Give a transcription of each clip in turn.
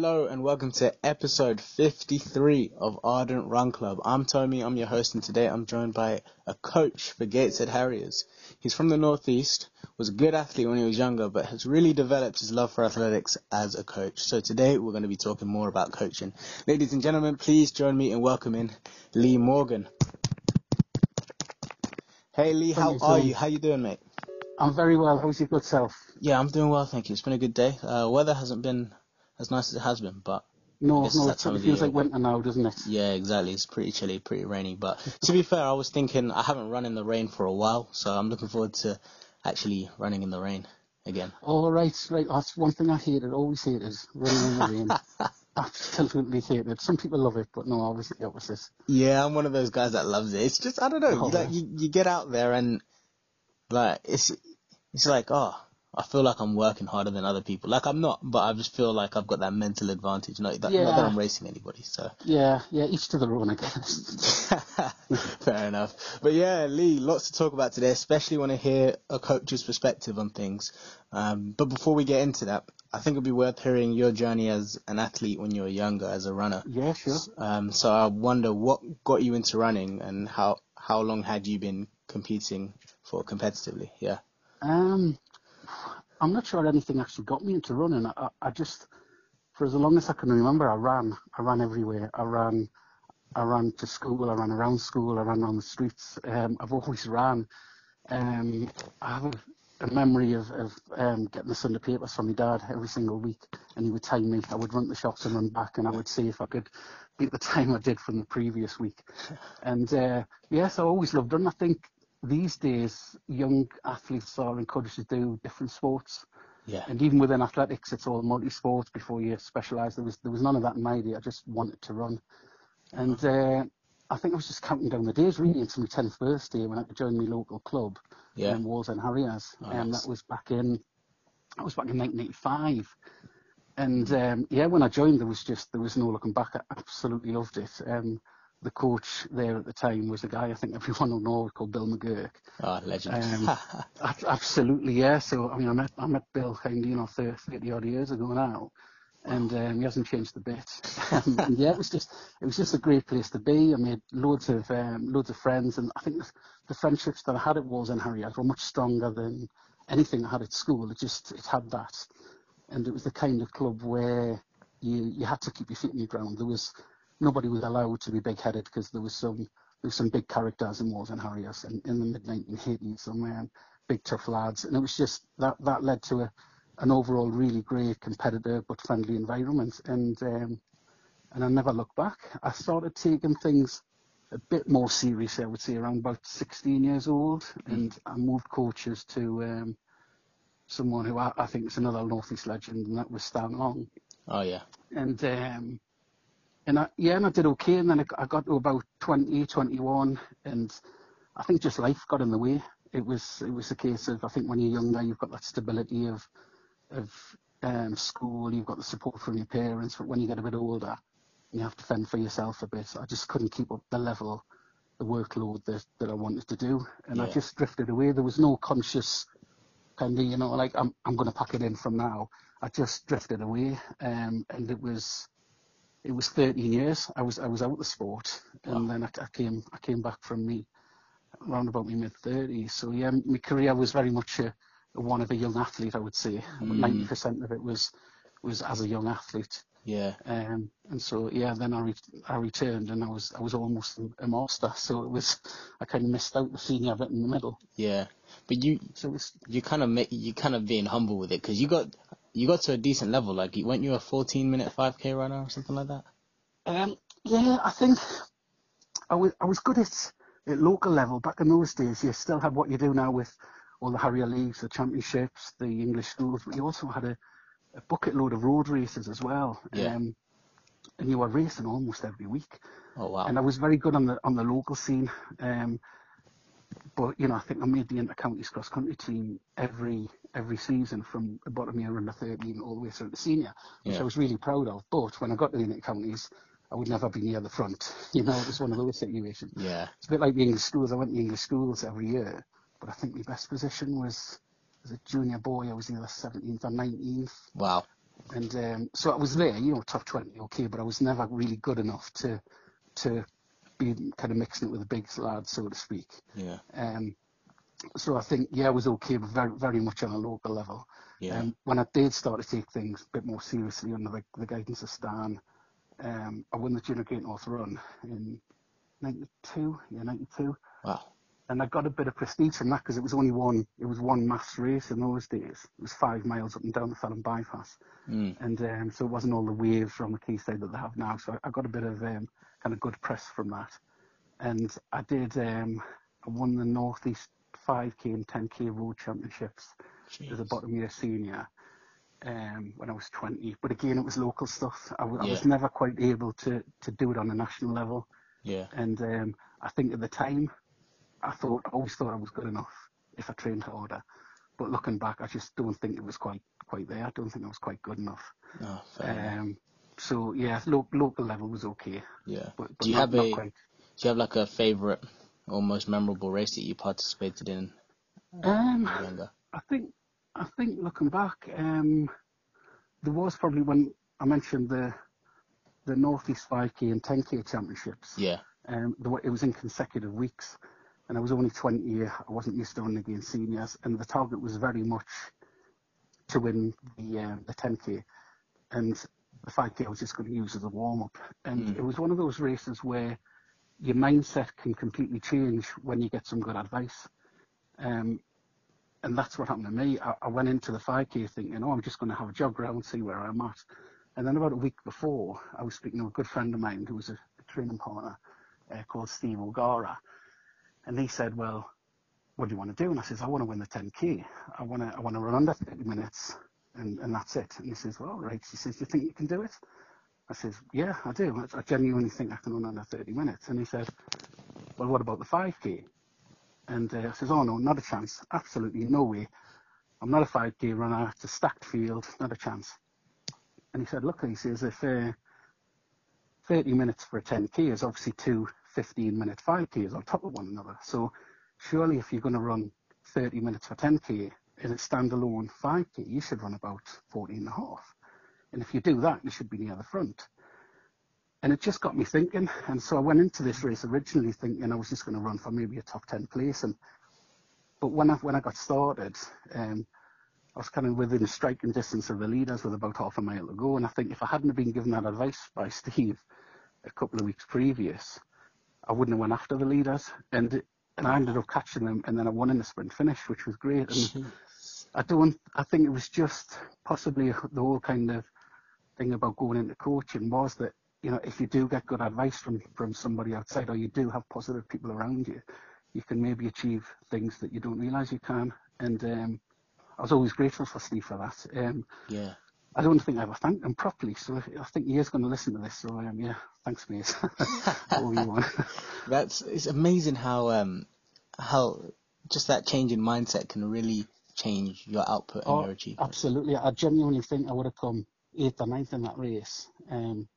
Hello and welcome to episode 53 of Ardent Run Club. I'm Tommy, I'm your host, and today I'm joined by a coach for Gateshead Harriers. He's from the Northeast, was a good athlete when he was younger, but has really developed his love for athletics as a coach. So today we're going to be talking more about coaching. Ladies and gentlemen, please join me in welcoming Lee Morgan. Hey Lee, how you, are you? How you doing, mate? I'm very well. How's your good self? Yeah, I'm doing well, thank you. It's been a good day. Uh, weather hasn't been as nice as it has been, but No, no, that it's, time it feels like winter now, doesn't it? Yeah, exactly. It's pretty chilly, pretty rainy. But to be fair, I was thinking I haven't run in the rain for a while, so I'm looking forward to actually running in the rain again. All right, right. That's one thing I hated. Always hated running in the rain. Absolutely hated. Some people love it, but no, obviously the opposite. Yeah, I'm one of those guys that loves it. It's just I don't know. Oh, you, like yeah. you, you get out there and like it's it's like oh I feel like I'm working harder than other people. Like I'm not, but I just feel like I've got that mental advantage. Not that, not that I'm racing anybody. So Yeah, yeah. Each to their own, I guess. Fair enough. But yeah, Lee, lots to talk about today, especially when I hear a coach's perspective on things. Um, but before we get into that, I think it'd be worth hearing your journey as an athlete when you were younger, as a runner. Yeah, sure. Um, so I wonder what got you into running and how, how long had you been competing for competitively? Yeah. Um, I'm not sure anything actually got me into running. I, I, just, for as long as I can remember, I ran. I ran everywhere. I ran, I ran to school. I ran around school. I ran on the streets. Um, I've always ran. Um, I have a, a memory of, of um, getting the Sunday papers from my dad every single week, and he would time me. I would run the shops and run back, and I would see if I could beat the time I did from the previous week. And uh, yes, I always loved running. I think these days young athletes are encouraged to do different sports, Yeah. and even within athletics, it's all multi-sports before you specialise. There was there was none of that in my day. I just wanted to run, and uh, I think I was just counting down the days really until my tenth birthday when I could join my local club, Yeah. um, Wallsend Harriers, Oh, and that was back in that was back in 1985. And um, yeah, when I joined, there was just there was no looking back. I absolutely loved it. Um, the coach there at the time was a guy I think everyone will know called Bill McGurk. Oh, legend. Um, Absolutely, yeah. So I mean, I met I met Bill kind of you know 30, 30 odd years ago now, and um, he hasn't changed a bit. Um, yeah, it was just it was just a great place to be. I made loads of um, loads of friends, and I think the, the friendships that I had at Wallsend Harriers were much stronger than anything I had at school. It just it had that, and it was the kind of club where you you had to keep your feet on the ground. There was nobody was allowed to be big-headed because there was some there was some big characters in Wallsend Harriers in, in the mid 1980s, some um, big tough lads, and it was just that that led to a, an overall really great competitive but friendly environment, and um, and I never looked back. I started taking things a bit more seriously, I would say, around about 16 years old, and I moved coaches to um, someone who I, I think is another Northeast legend, and that was Stan Long. Oh, yeah. and um, and I, yeah, and I did okay, and then I, got- I got to about 20, 21, and I think just life got in the way. It was it was a case of I think when you're younger, you've got that stability of of um, school, you've got the support from your parents, but when you get a bit older, you have to fend for yourself a bit. I just couldn't keep up the level, the workload that, that I wanted to do, and I just drifted away. There was no conscious kind of, you know, like I'm I'm going to pack it in from now. I just drifted away, um, and it was it was 13 years. I was I was out of the sport, and then I, I came I came back from me around about my mid 30s. So yeah, my career was very much a, a one of a young athlete. I would say Mm. 90% of it was was as a young athlete. Yeah. Um, and so yeah, then I re- I returned and I was I was almost a master. So it was I kind of missed out the senior bit in the middle. Yeah. But you, So was you kind of make you kind of being humble with it because you got you got to a decent level. Like, weren't you a 14 minute 5k runner or something like that? Um, yeah, I think I was I was good at at local level back in those days. You still had what you do now with all the Harrier leagues, the championships, the English schools, but you also had a, a bucket load of road races as well. Yeah. Um, and you were racing almost every week. Oh wow. And I was very good on the on the local scene. Um, but you know, I think I made the inter-counties cross-country team every every season from the bottom year under 13 all the way through to senior, which Yeah. I was really proud of. But when I got to the inter-counties, I would never be near the front. You know, it was one of those situations. yeah. It's a bit like the English schools. I went to English schools every year, but I think my best position was as a junior boy. I was either 17th or 19th. Wow. And um, so I was there, you know, top 20, okay, but I was never really good enough to to be kind of mixing it with the big lads, so to speak. Yeah. Um, so I think, yeah, I was okay, but very, very much on a local level. Yeah. Um, when I did start to take things a bit more seriously under the, the guidance of Stan, um, I won the Junior Great North Run in 92, yeah, 92. Wow. And I got a bit of prestige from that because it was only one, it was one mass race in those days. It was five miles up and down the Felling bypass. Mm. And um, so it wasn't all the waves from the quayside that they have now. So I, I got a bit of um, kind of good press from that. And I did, um, I won the Northeast 5k and 10k road championships as a bottom year senior um, when I was 20. But again, it was local stuff. I was never quite able to, to do it on a national level. Yeah. And um, I think at the time, I thought, I always thought I was good enough if I trained harder. But looking back, I just don't think it was quite quite there. I don't think I was quite good enough. Oh. Um, so yeah, lo- local level was okay, Yeah. but, but Do you not, have a- quite. Do you have like a favorite or most memorable race that you participated in Um, were younger? I think I think looking back, um, there was probably when I mentioned the the Northeast 5k and 10k championships. Yeah. Um, the, it was in consecutive weeks, and I was only 20. I wasn't used to running against seniors, and the target was very much to win the um, the 10k, and the 5k I was just going to use as a warm up. And Mm. it was one of those races where your mindset can completely change when you get some good advice. Um, and that's what happened to me. I, I went into the 5k thinking, oh, I'm just going to have a jog around, see where I'm at. And then about a week before, I was speaking to a good friend of mine who was a, a training partner uh, called Steve O'Gara. And he said, well, what do you want to do? And I says, I want to win the 10K. I want to, I want to run under 30 minutes and, and that's it. And he says, well, right. He says, do you think you can do it? I says, yeah, I do. I, I genuinely think I can run under 30 minutes. And he said, well, what about the 5K? And uh, I says, oh no, not a chance. Absolutely no way. I'm not a 5K runner. It's a stacked field. Not a chance. And he said, look, he says, if uh, 30 minutes for a 10K is obviously two 15 minute 5Ks on top of one another. So surely if you're going to run 30 minutes for 10K in a standalone 5K, you should run about 14 and a half. And if you do that, you should be near the front. And it just got me thinking. And so I went into this race originally thinking I was just going to run for maybe a top 10 place. And but when I when I got started, um, I was kind of within striking distance of the leaders with about half a mile to go. And I think if I hadn't been given that advice by Steve a couple of weeks previous, I wouldn't have went after the leaders. And and I ended up catching them, and then I won in the sprint finish, which was great. And I don't. I think it was just possibly the whole kind of thing about going into coaching was that you know if you do get good advice from from somebody outside, or you do have positive people around you, you can maybe achieve things that you don't realise you can. And um, I was always grateful for Steve for that. Um, Yeah. I don't think I ever thanked him properly, so I think he is going to listen to this. So um, yeah, thanks, mate. All you want. That's it's amazing how um how just that change in mindset can really change your output and Oh, your achievement. absolutely. I genuinely think I would have come eighth or ninth in that race. Um,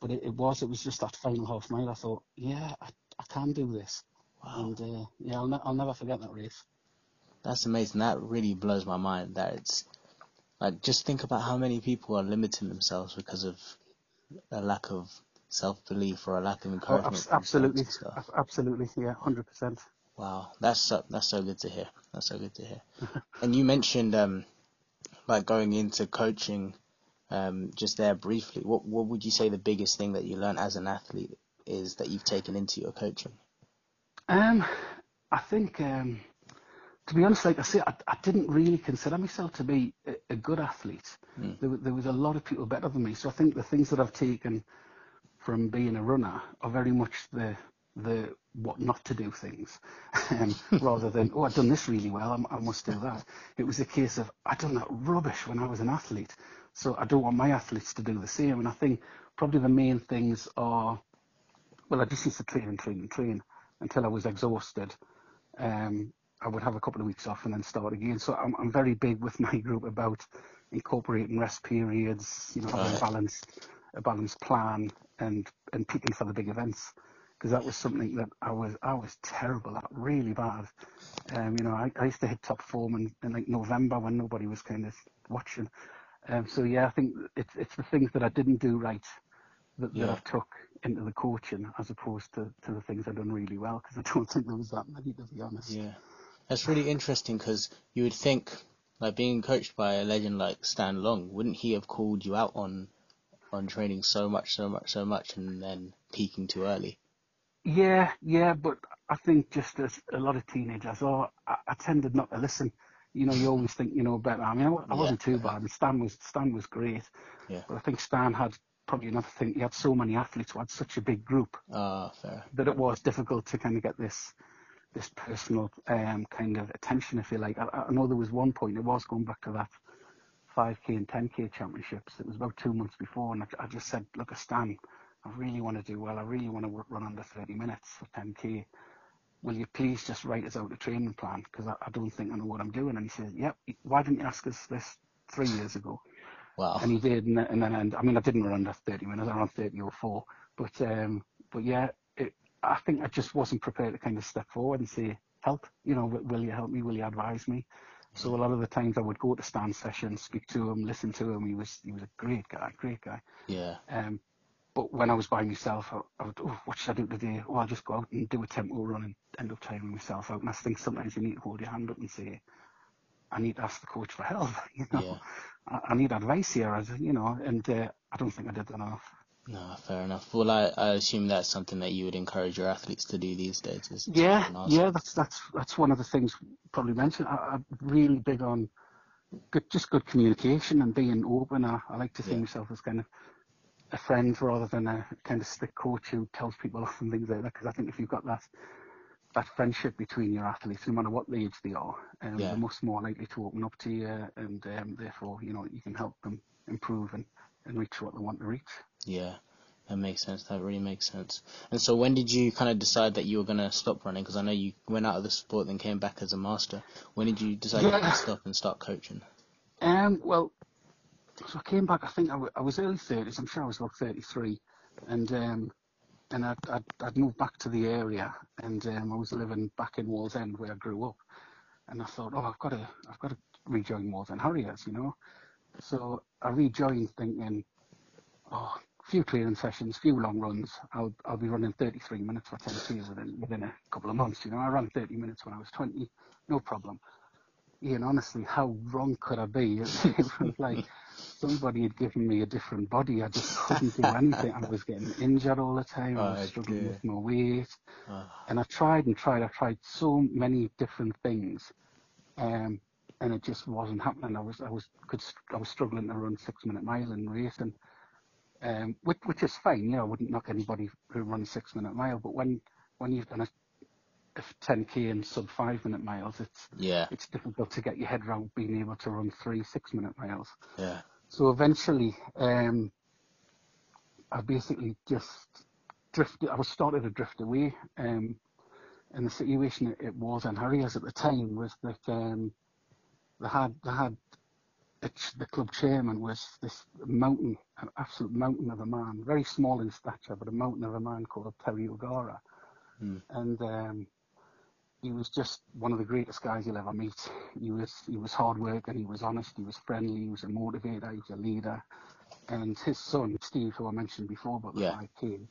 but it, it was, it was just that final half mile. I thought, yeah, I, I can do this. Wow. And uh, yeah, I'll, ne- I'll never forget that race. That's amazing. That really blows my mind. That it's like just think about how many people are limiting themselves because of a lack of self belief or a lack of Oh, encouragement. friends absolutely. and stuff. Ab- Absolutely. Yeah, 100%. Wow, that's so, that's so good to hear. That's so good to hear. and you mentioned um like going into coaching um just there briefly. What what would you say the biggest thing that you learned as an athlete is that you've taken into your coaching? Um, I think, um, to be honest, like I say, I, I didn't really consider myself to be a, a good athlete. Mm. There, there was a lot of people better than me. So I think the things that I've taken from being a runner are very much the the what not to do things, um, rather than oh I've done this really well, I, I must do that. It was a case of I'd done that rubbish when I was an athlete, so I don't want my athletes to do the same. And I think probably the main things are well, I just used to train and train and train until I was exhausted. Um, I would have a couple of weeks off and then start again. So I'm, I'm very big with my group about incorporating rest periods, you know, having a balanced, a balanced plan and, and peaking for the big events. Because that was something that I was, I was terrible at, really bad. Um, you know, I, I used to hit top form in, in like November when nobody was kind of watching. Um, so yeah, I think it's it's the things that I didn't do right that, Yeah. that I took into the coaching as opposed to, to the things I've done really well because I don't think there was that many to be honest. Yeah, that's really interesting because you would think, like being coached by a legend like Stan Long, wouldn't he have called you out on on training so much, so much, so much, and then peaking too early? Yeah, yeah, but I think just as a lot of teenagers, or I, I tended not to listen. You know, you always think you know better. I mean, I, I Yeah, wasn't too bad, and Stan was Stan was great. Yeah. But I think Stan had probably another thing. He had so many athletes who had such a big group Ah, fair. that it was difficult to kind of get this this personal um, kind of attention, if you like. I, I know there was one point. It was going back to that 5k and 10k championships. It was about two months before, and I, I just said, "Look, Stan, I really want to do well. I really want to run under 30 minutes for 10k. Will you please just write us out a training plan? Because I, I don't think I know what I'm doing." And he said, "Yep. Why didn't you ask us this three years ago?" Wow. and he did, and then, and then and, I mean, I didn't run under 30 minutes, I ran 30 or four, but um, but yeah, it, I think I just wasn't prepared to kind of step forward and say, help, you know, will, will you help me? Will you advise me? So a lot of the times I would go to Stan's sessions, speak to him, listen to him. He was he was a great guy, great guy. Yeah. Um, but when I was by myself, I, I would, oh, what should I do today? Oh, I'll just go out and do a tempo run and end up timing myself out. And I think sometimes you need to hold your hand up and say, I need to ask the coach for help. You know, Yeah. I, I need advice here, as you know, and uh, I don't think I did enough. No, fair enough. Well, I, I assume that's something that you would encourage your athletes to do these days. Is Yeah, yeah, that's that's that's one of the things probably mentioned. I, I'm really big on good, just good communication and being open. I, I like to see Yeah. myself as kind of a friend rather than a kind of stick coach who tells people off and things like that. Because I think if you've got that that friendship between your athletes, no matter what age they are, um, Yeah. they're much more likely to open up to you, and um, therefore, you know, you can help them improve and, and reach what they want to reach. Yeah, that makes sense. That really makes sense. And so, when did you kind of decide that you were gonna stop running? Because I know you went out of the sport, then came back as a master. When did you decide Yeah. to stop and start coaching? Um, well, so I came back. I think I, w- I was early thirties. I'm sure I was about thirty-three, and um, and I'd, I'd, I'd moved back to the area, and um, I was living back in Wallsend where I grew up, and I thought, oh, I've got to, I've got to rejoin Wallsend Harriers, you know. So I rejoined, thinking, oh, few training sessions, few long runs. I'll, I'll be running 33 minutes for 10 Ks within within a couple of months. You know, I ran 30 minutes when I was 20, no problem. Ian, honestly, how wrong could I be? Like somebody had given me a different body. I just couldn't do anything. I was getting injured all the time. I was struggling with my weight. Ah, And I tried and tried. I tried so many different things, um, and it just wasn't happening. I was I was could I was struggling to run six minute mile in racing, um, which which is fine. You know, I wouldn't knock anybody who runs six minute mile. But when when you've done a 10k and sub five minute miles, it's yeah, it's difficult to get your head around being able to run three six minute miles. yeah, So eventually, um, I basically just drifted. I was started to drift away. Um, and the situation it, was in Harriers at the time was that um, they had they had it's, the club chairman was this mountain, an absolute mountain of a man, very small in stature, but a mountain of a man called Terry O'Gara, Hmm. and um, he was just one of the greatest guys you'll ever meet. He was he was hard working, he was honest, he was friendly, he was a motivator, he was a leader. And his son, Steve, who I mentioned before about the Yeah. 5K,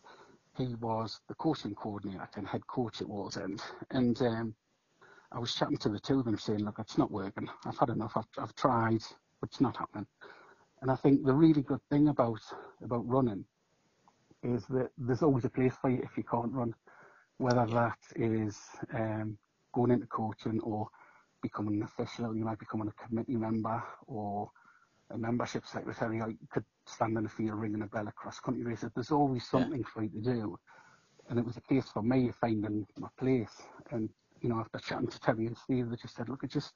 he was the coaching coordinator and head coach at Wallsend. And um, I was chatting to the two of them saying, look, it's not working. I've had enough. I've, I've tried, but it's not happening. And I think the really good thing about about running is that there's always a place for you if you can't run, whether that is um, going into coaching or becoming an official. You might become a committee member or a membership secretary. Or you could stand in the field ringing a bell across country races. There's always Yeah. something for you to do. And it was a case for me finding my place. And, you know, after chatting to Terry and Steve, they just said, look, just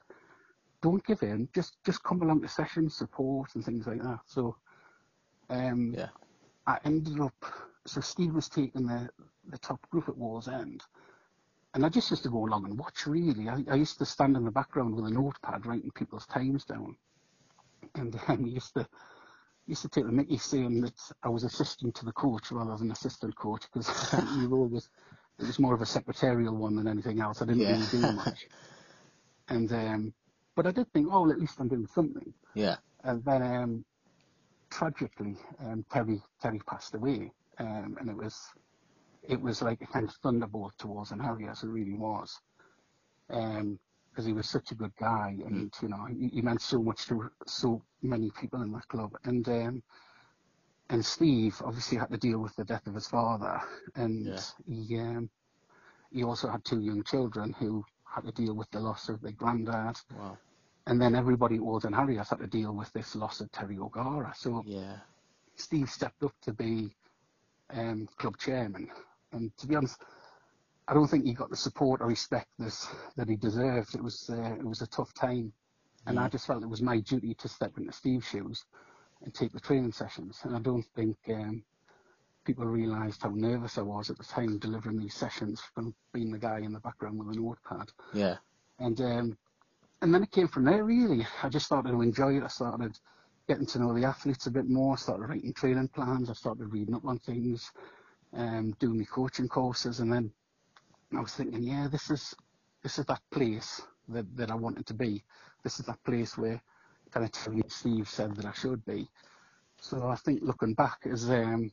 don't give in. Just just come along to sessions, support and things like that. So um, Yeah. I ended up, so Steve was taking the, the top group at Wallsend. And I just used to go along and watch, really. I, I used to stand in the background with a notepad writing people's times down. And then used to used to take the mickey saying that I was assistant to the coach rather than assistant coach because role was it was more of a secretarial one than anything else. I didn't Yeah. really do much. And um, but I did think, oh, well, at least I'm doing something. yeah, And then um, tragically, um, Terry Terry passed away, um, and it was it was like a kind of thunderbolt towards an Harriers. It really was, because um, he was such a good guy, and you know he, he, meant so much to so many people in that club. And um, and Steve obviously had to deal with the death of his father, and yeah. he um, he also had two young children who had to deal with the loss of their granddad. Wow. And then everybody at Wallsend Harriers had to deal with this loss of Terry O'Gara. So yeah. Steve stepped up to be um, club chairman. And to be honest, I don't think he got the support or respect this, that he deserved. It was uh, it was a tough time, and I just felt it was my duty to step into Steve's shoes and take the training sessions. And I don't think um, people realised how nervous I was at the time delivering these sessions from being the guy in the background with a notepad. Yeah. And um, and then it came from there really. I just started to enjoy it. I started getting to know the athletes a bit more. Started writing training plans. I started reading up on things, um, doing my coaching courses, and then I was thinking, yeah, this is this is that place that, that I wanted to be. This is that place where kind of Terry and Steve said that I should be. So I think looking back, as um,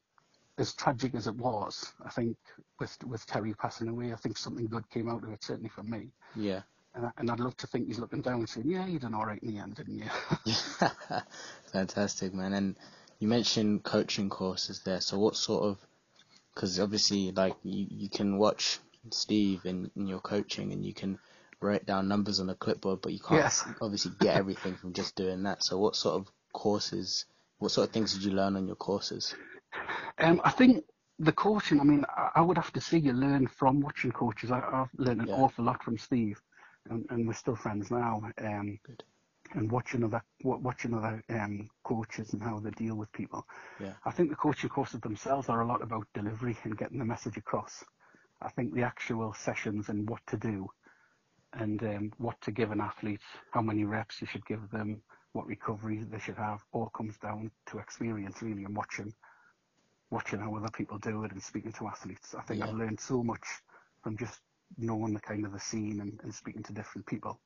as tragic as it was, I think with with Terry passing away, I think something good came out of it, certainly for me. Yeah. And, I, and I'd love to think he's looking down and saying, "Yeah, you done all right in the end, didn't you?" Fantastic, man. And you mentioned coaching courses there. So what sort of? Because obviously, like you, you can watch Steve in, in your coaching, and you can write down numbers on a clipboard, but you can't yes. obviously get everything from just doing that. So what sort of courses? What sort of things did you learn on your courses? Um, I think the coaching. I mean, I, I, would have to say you learn from watching coaches. I, have learned an yeah. awful lot from Steve, and, and, we're still friends now. Um, and watching other watching other um, coaches and how they deal with people. Yeah. I think the coaching courses themselves are a lot about delivery and getting the message across. I think the actual sessions and what to do, and um, what to give an athlete, how many reps you should give them, what recovery they should have, all comes down to experience really and watching watching how other people do it and speaking to athletes. I think yeah. I've learned so much from just knowing the kind of the scene and, and speaking to different people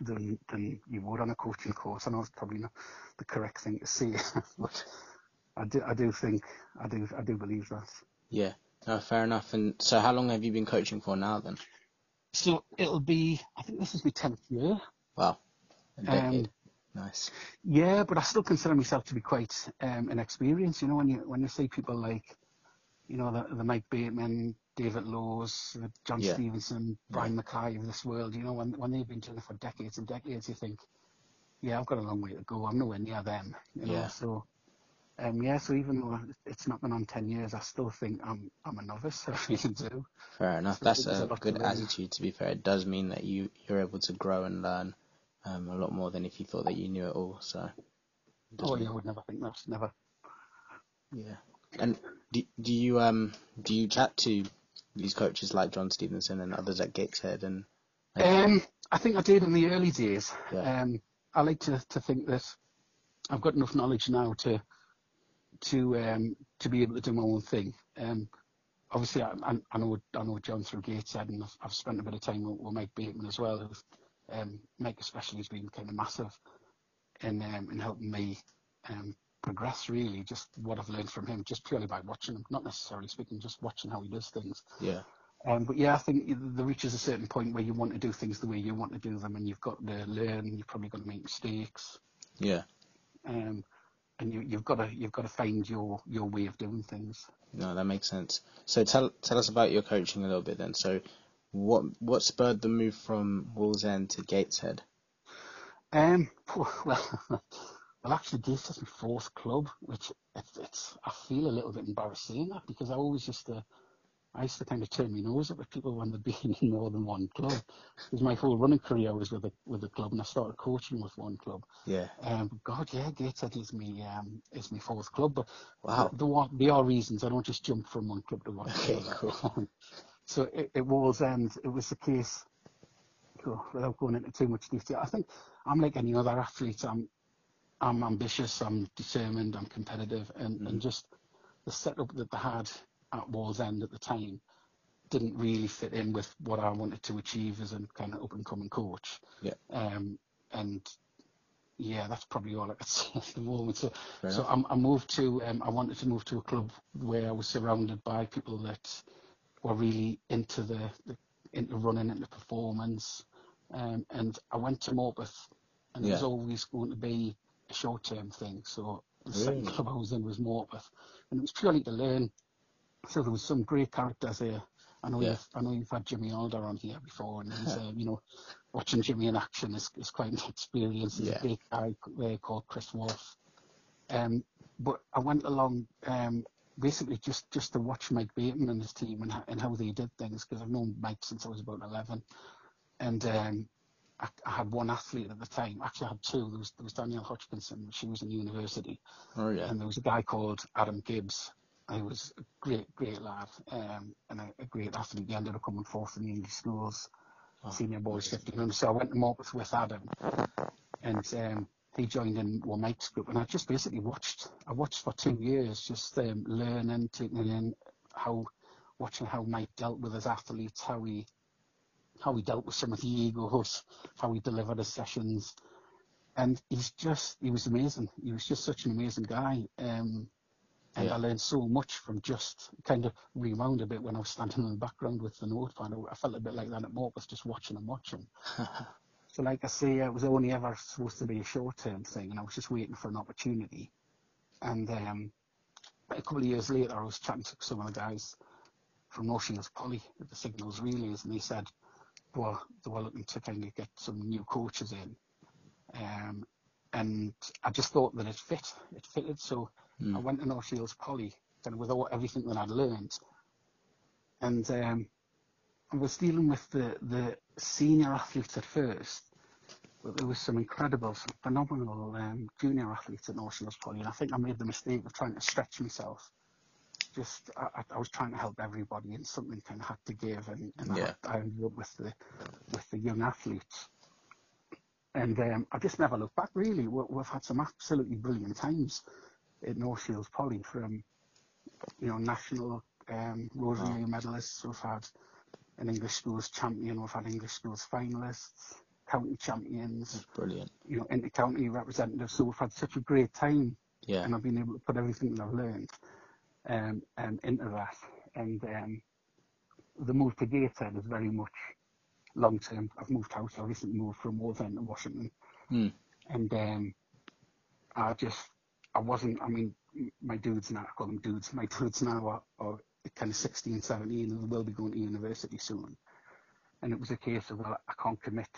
than than you would on a coaching course. I know it's probably not the correct thing to say, but I do I do think I do I do believe that. Yeah, fair enough. And so, how long have you been coaching for now then? So it'll be I think this is my tenth year. Wow. Um, Nice. Yeah, but I still consider myself to be quite um, inexperienced. You know, when you when you see people like, you know, the, the Mike Bateman, David Laws, John yeah. Stevenson, Brian. Mackay of this world, you know, when when they've been doing it for decades and decades, you think, yeah, I've got a long way to go. I'm nowhere near them. You know, yeah. so. Um, yeah, so even though it's not been on 10 years, I still think I'm I'm a novice. I really do. Fair enough. So That's a, a good attitude, to be fair. It does mean that you, you're able to grow and learn um, a lot more than if you thought that you knew it all. So. Oh yeah, I would never think that. Never. Yeah. And do, do you um do you chat to these coaches like John Stevenson and others at Gateshead and? Um, I think I did in the early days. Yeah. Um, I like to, to think that I've got enough knowledge now to to um, to be able to do my own thing. Um, obviously, I, I, know I know John through Gateshead, and I've, I've spent a bit of time with, with Mike Bateman as well, who's um, Mike especially has been kind of massive in um, in helping me um, progress. Really, just what I've learned from him, just purely by watching him, not necessarily speaking, just watching how he does things. Yeah. Um, but yeah, I think there reaches a certain point where you want to do things the way you want to do them, and you've got to learn. You're probably going to make mistakes. Yeah. Um, and you, you've got to you've got to find your your way of doing things. No, that makes sense. So tell tell us about your coaching a little bit then. So what what spurred the move from Wallsend to Gateshead? Um, well, well, actually, this is my fourth club, which it's, it's I feel a little bit embarrassed saying that because I always used to I used to kind of turn my nose up at people when they'd been in more than one club. Because my whole running career was with a with a club, and I started coaching with one club. Yeah. Um, God, yeah, Gateshead is me um is my fourth club, but wow, there, there are reasons I don't just jump from one club to one. Okay, cool. So it, it was, and it was the case. Oh, without going into too much detail, I think I'm like any other athlete. I'm I'm ambitious, I'm determined, I'm competitive, and, mm. and just the setup that they had at Wallsend at the time didn't really fit in with what I wanted to achieve as a kind of up and coming coach. Yeah. Um, and yeah, that's probably all I could say at the moment. So, so I, I moved to, um, I wanted to move to a club where I was surrounded by people that were really into the, the into running, into performance. Um, and I went to Morpeth, and Yeah. it was always going to be a short-term thing. So the Really? second club I was in was Morpeth, and it was purely to learn. So there was some great characters there. I know Yeah. you've I know you've had Jimmy Alder on here before, and he's um, you know watching Jimmy in action is, is quite an experience. There's Yeah. a great guy there called Chris Wolf. Um, but I went along um, basically just, just to watch Mike Bateman and his team and, and how they did things because I've known Mike since I was about 11. And um, I, I had one athlete at the time. Actually, I had two. There was, there was Danielle Hodgkinson. She was in university. Oh yeah. And there was a guy called Adam Gibbs. He was a great, great lad um, and a, a great athlete. He ended up coming fourth in the English schools, Oh, senior boys amazing. 1500. So I went to Morpeth with Adam and um, he joined in well Mike's group and I just basically watched I watched for two years just um, learning taking in how watching how Mike dealt with his athletes how he how he dealt with some of the egos how he delivered his sessions and he's just he was amazing he was just such an amazing guy um, and Yeah. I learned so much from just kind of rewound a bit when I was standing in the background with the notepad. I felt a bit like that at Morpeth, just watching and watching. So like I say, it was only ever supposed to be a short-term thing, and I was just waiting for an opportunity. And um, a couple of years later, I was chatting to some of the guys from North Shields Poly at the Signals Relays, and they said, well, they were looking to kind of get some new coaches in. Um, and I just thought that it fit, it fitted. So I Mm. went to North Shields Poly, kind of with all, everything that I'd learned. And um, I was dealing with the, the senior athletes at first, but there was some incredible, some phenomenal um, junior athletes at North Shields Poly, and I think I made the mistake of trying to stretch myself. Just, I, I- was trying to help everybody, and something kind of had to give, and, and Yeah. I, I ended up with the with the young athletes. And um, I just never looked back. Really, we, we've had some absolutely brilliant times at North Shields Poly, from you know national um, Rosary medalists. We've had an English schools champion. We've had English schools finalists, county champions. That's brilliant. You know, inter-county representatives. So we've had such a great time, Yeah. and I've been able to put everything that I've learned um, um, into that. And um, the move to Gateshead is very much long term. I've moved house. I recently moved from Wolverhampton to Washington, Mm. and um, I just I wasn't. I mean, my dudes now, I call them dudes. My dudes now are, are kind of 16, 17, and will be going to university soon. And it was a case of well, I can't commit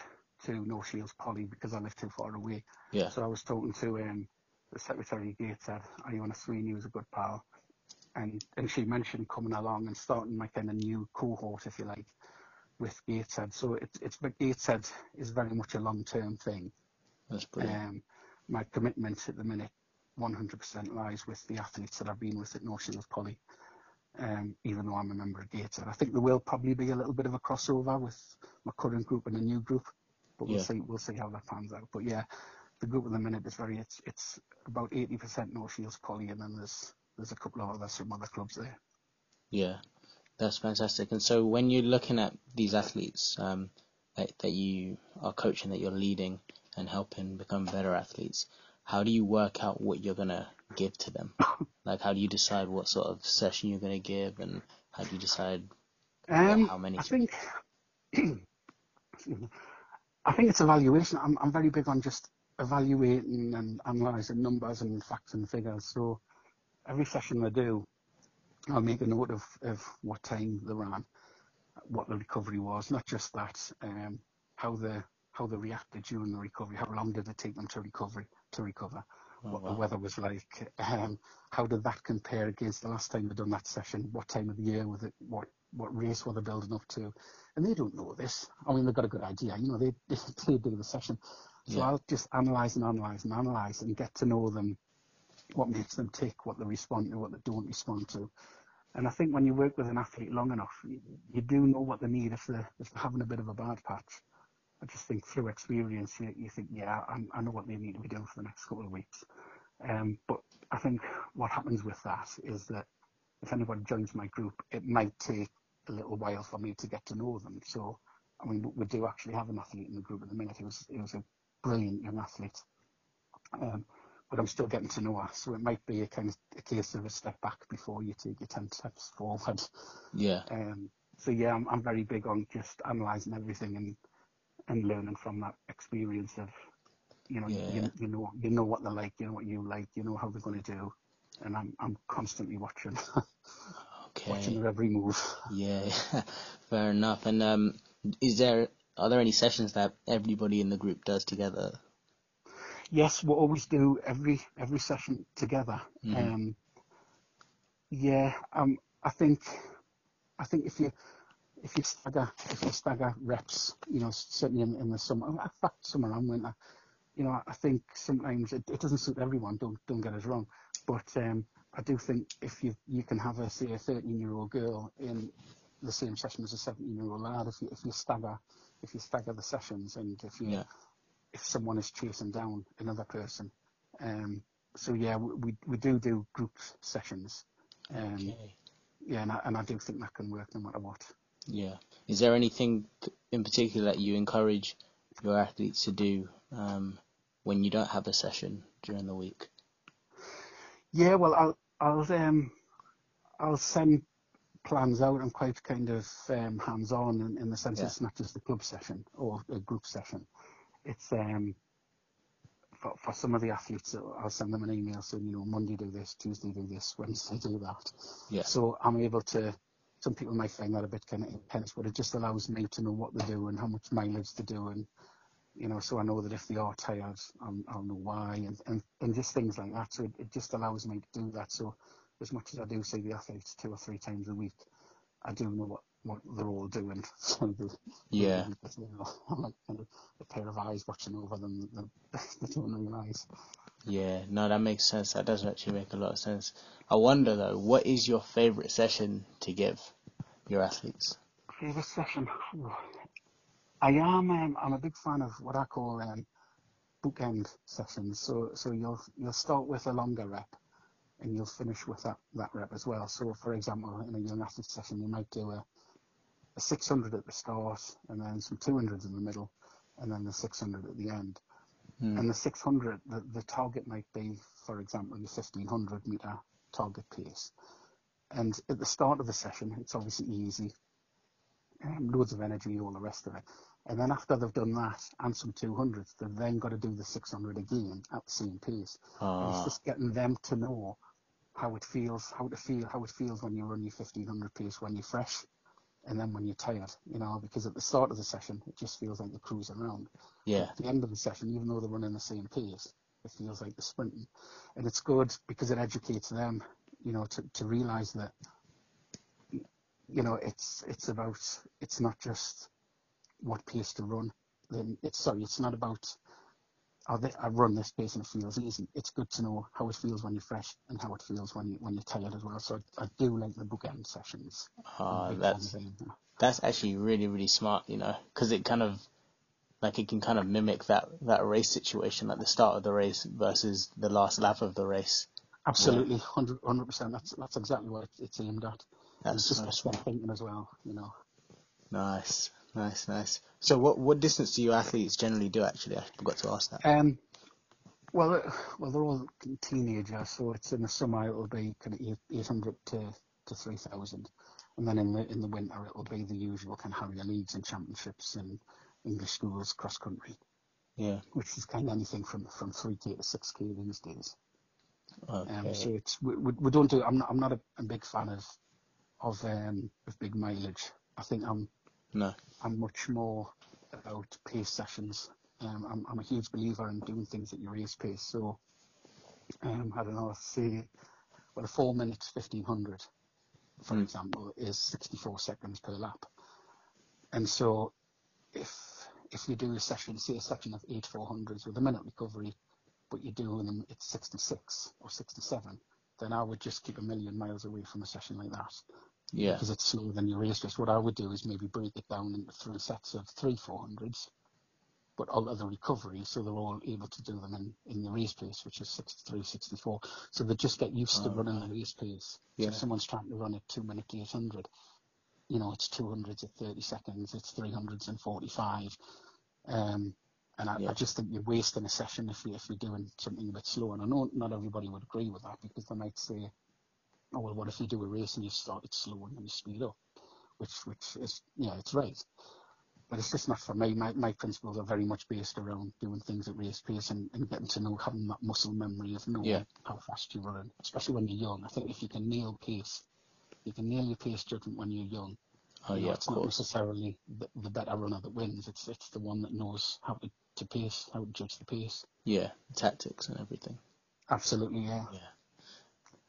to North Shields Poly because I live too far away. Yeah. So I was talking to um, the secretary of Gateshead, Iona Sweeney, who's a good pal, and and she mentioned coming along and starting my kind of new cohort, if you like, with Gateshead. So it's it's but Gateshead is very much a long term thing. That's brilliant. Um, my commitment at the minute, 100% lies with the athletes that I've been with at North Shields Poly. Um, even though I'm a member of Gateshead, I think there will probably be a little bit of a crossover with my current group and a new group, but we'll Yeah. see. We'll see how that pans out. But yeah, the group at the minute is very. It's it's about 80% North Shields Poly, and then there's there's a couple of others from other clubs there. Yeah, that's fantastic. And so when you're looking at these athletes um, that, that you are coaching, that you're leading and helping become better athletes, how do you work out what you're going to give to them? Like, how do you decide what sort of session you're going to give and how do you decide Um, how many I think. I think it's evaluation. I'm I'm very big on just evaluating and analysing numbers and facts and figures. So every session I do, I'll make a note of, of what time they ran, what the recovery was, not just that, um, how the how they reacted during the recovery, how long did it take them to recover to recover, Oh, what wow. the weather was like, um, how did that compare against the last time they'd done that session, what time of the year was it, what what race were they building up to, and they don't know this. I mean, they've got a good idea, you know, they they, they do the session, so Yeah. I'll just analyse and analyse and analyse and get to know them, what makes them tick, what they respond to, what they don't respond to. And I think when you work with an athlete long enough, you, you do know what they need if they're, if they're having a bit of a bad patch. I just think through experience, you, you think, yeah, I, I know what they need to be doing for the next couple of weeks. Um, but I think what happens with that is that if anybody joins my group, it might take a little while for me to get to know them. So, I mean, we do actually have an athlete in the group at the minute who's, was a brilliant young athlete. Um, but I'm still getting to know her, so it might be a kind of a case of a step back before you take your ten steps forward. Yeah. Um, so yeah, I'm, I'm very big on just analysing everything and and learning from that experience of, you know, Yeah. you, you know, you know what they're like, you know what you like, you know how they're going to do, and I'm I'm constantly watching watching Okay. their every move. Yeah. Fair enough. And um, is there are there any sessions that everybody in the group does together? Yes, we'll always do every every session together. Mhm. Um, yeah, um, I think I think if you if you stagger if you stagger reps, you know, certainly in, in the summer, in fact, summer and winter, you know, I think sometimes it, it doesn't suit everyone. Don't don't get us wrong, but um, I do think if you you can have a say a 13 year old girl in the same session as a 17 year old lad, if you if you stagger if you stagger the sessions and if you Yeah. If someone is chasing down another person. Um, so yeah, we, we do do group sessions. Um, Okay. Yeah, and I, and I do think that can work no matter what. Yeah. Is there anything in particular that you encourage your athletes to do um, when you don't have a session during the week? Yeah, well, I'll I'll um I'll send plans out. I'm quite kind of um, hands-on in, in the sense Yeah. it's not just a club session or a group session. It's um for, for some of the athletes, I'll send them an email saying, you know, Monday do this, Tuesday do this, Wednesday do that. Yeah. So I'm able to. Some people might find that a bit kind of intense, but it just allows me to know what they do and how much mileage they do, and you know, so I know that if they are tired, I'll, I'll know why, and, and and just things like that. So it, it just allows me to do that. So as much as I do see the athletes two or three times a week, I do know what what they're all doing. Yeah. you know, like kind of a pair of eyes watching over them that they don't realise. Yeah, no, that makes sense. That does actually make a lot of sense. I wonder though, what is your favorite session to give your athletes? Favourite session? I am. Um, I'm a big fan of what I call um, bookend sessions. So, so you'll you'll start with a longer rep, and you'll finish with that, that rep as well. So, for example, in a young athlete session, you might do a, a 600 at the start, and then some 200s in the middle, and then the 600 at the end. Hmm. And the 600, the, the target might be, for example, your 1500 meter target pace. And at the start of the session, it's obviously easy, um, loads of energy, all the rest of it. And then after they've done that and some 200s, they've then got to do the 600 again at the same pace. It's Ah, just getting them to know how it feels, how to feel, how it feels when you run your 1500 pace when you're fresh, and then when you're tired. You know, because at the start of the session, it just feels like you're cruising around. yeah, At the end of the session, even though they're running the same pace, it feels like they're sprinting, and it's good because it educates them. You know, to to realise that. You know, it's it's about it's not just what pace to run. Then it's sorry, it's not about oh, th- I run this pace and it feels easy. It's good to know how it feels when you're fresh and how it feels when you when you're tired as well. So I, I do like the bookend sessions. Ah, that's of them, yeah. that's actually really really smart, you know, because it kind of like it can kind of mimic that that race situation at the start of the race versus the last lap of the race. Absolutely, hundred percent. That's that's exactly what it's, aimed at. That's it's just gets thinking as well. You know. nice, nice, nice. So what what distance do your athletes generally do? Actually, I forgot to ask that. Um, well, well, they're all teenagers, so it's in the summer it'll be kind of eight eight hundred to to three thousand, and then in the in the winter it'll be the usual kind of Harrier leagues and championships and English schools cross country, Yeah. which is kind of anything from from three k to six k these days. Okay. Um, so it's we, we, we don't do. I'm not I'm not a, a big fan of of um of big mileage. I think I'm no. I'm much more about pace sessions. Um, I'm, I'm a huge believer in doing things at your race pace. So, um, I don't know, say, well, a four minutes 1500, for Mm. example, is 64 seconds per lap. And so, if if you do a session, say a session of eight 400s with a minute recovery, but you're doing them at 66 or 67, then I would just keep a million miles away from a session like that Yeah. because it's slower than your race pace. What I would do is maybe break it down into three sets of three 400s, but all of the recovery, so they're all able to do them in, in the race pace, which is 63, 64. So they just get used to Oh, running right. the race pace. Yeah. So if someone's trying to run at two minute 800, you know, it's 200s at 30 seconds, it's 300s in 45. Um, And I, Yeah. I just think you're wasting a session if, you, if you're doing something a bit slow. And I know not everybody would agree with that because they might say, oh, well, what if you do a race and you started slow and then you speed up? Which, which is, yeah, it's right. But it's just not for me. My, my principles are very much based around doing things at race pace and, and getting to know, having that muscle memory of knowing Yeah. how fast you're running, especially when you're young. I think if you can nail pace, you can nail your pace judgment when you're young. Oh You know, yeah, it's not necessarily the, the better runner that wins. It's it's the one that knows how to, to pace, how to judge the pace. Yeah, tactics and everything. Absolutely, yeah. Yeah.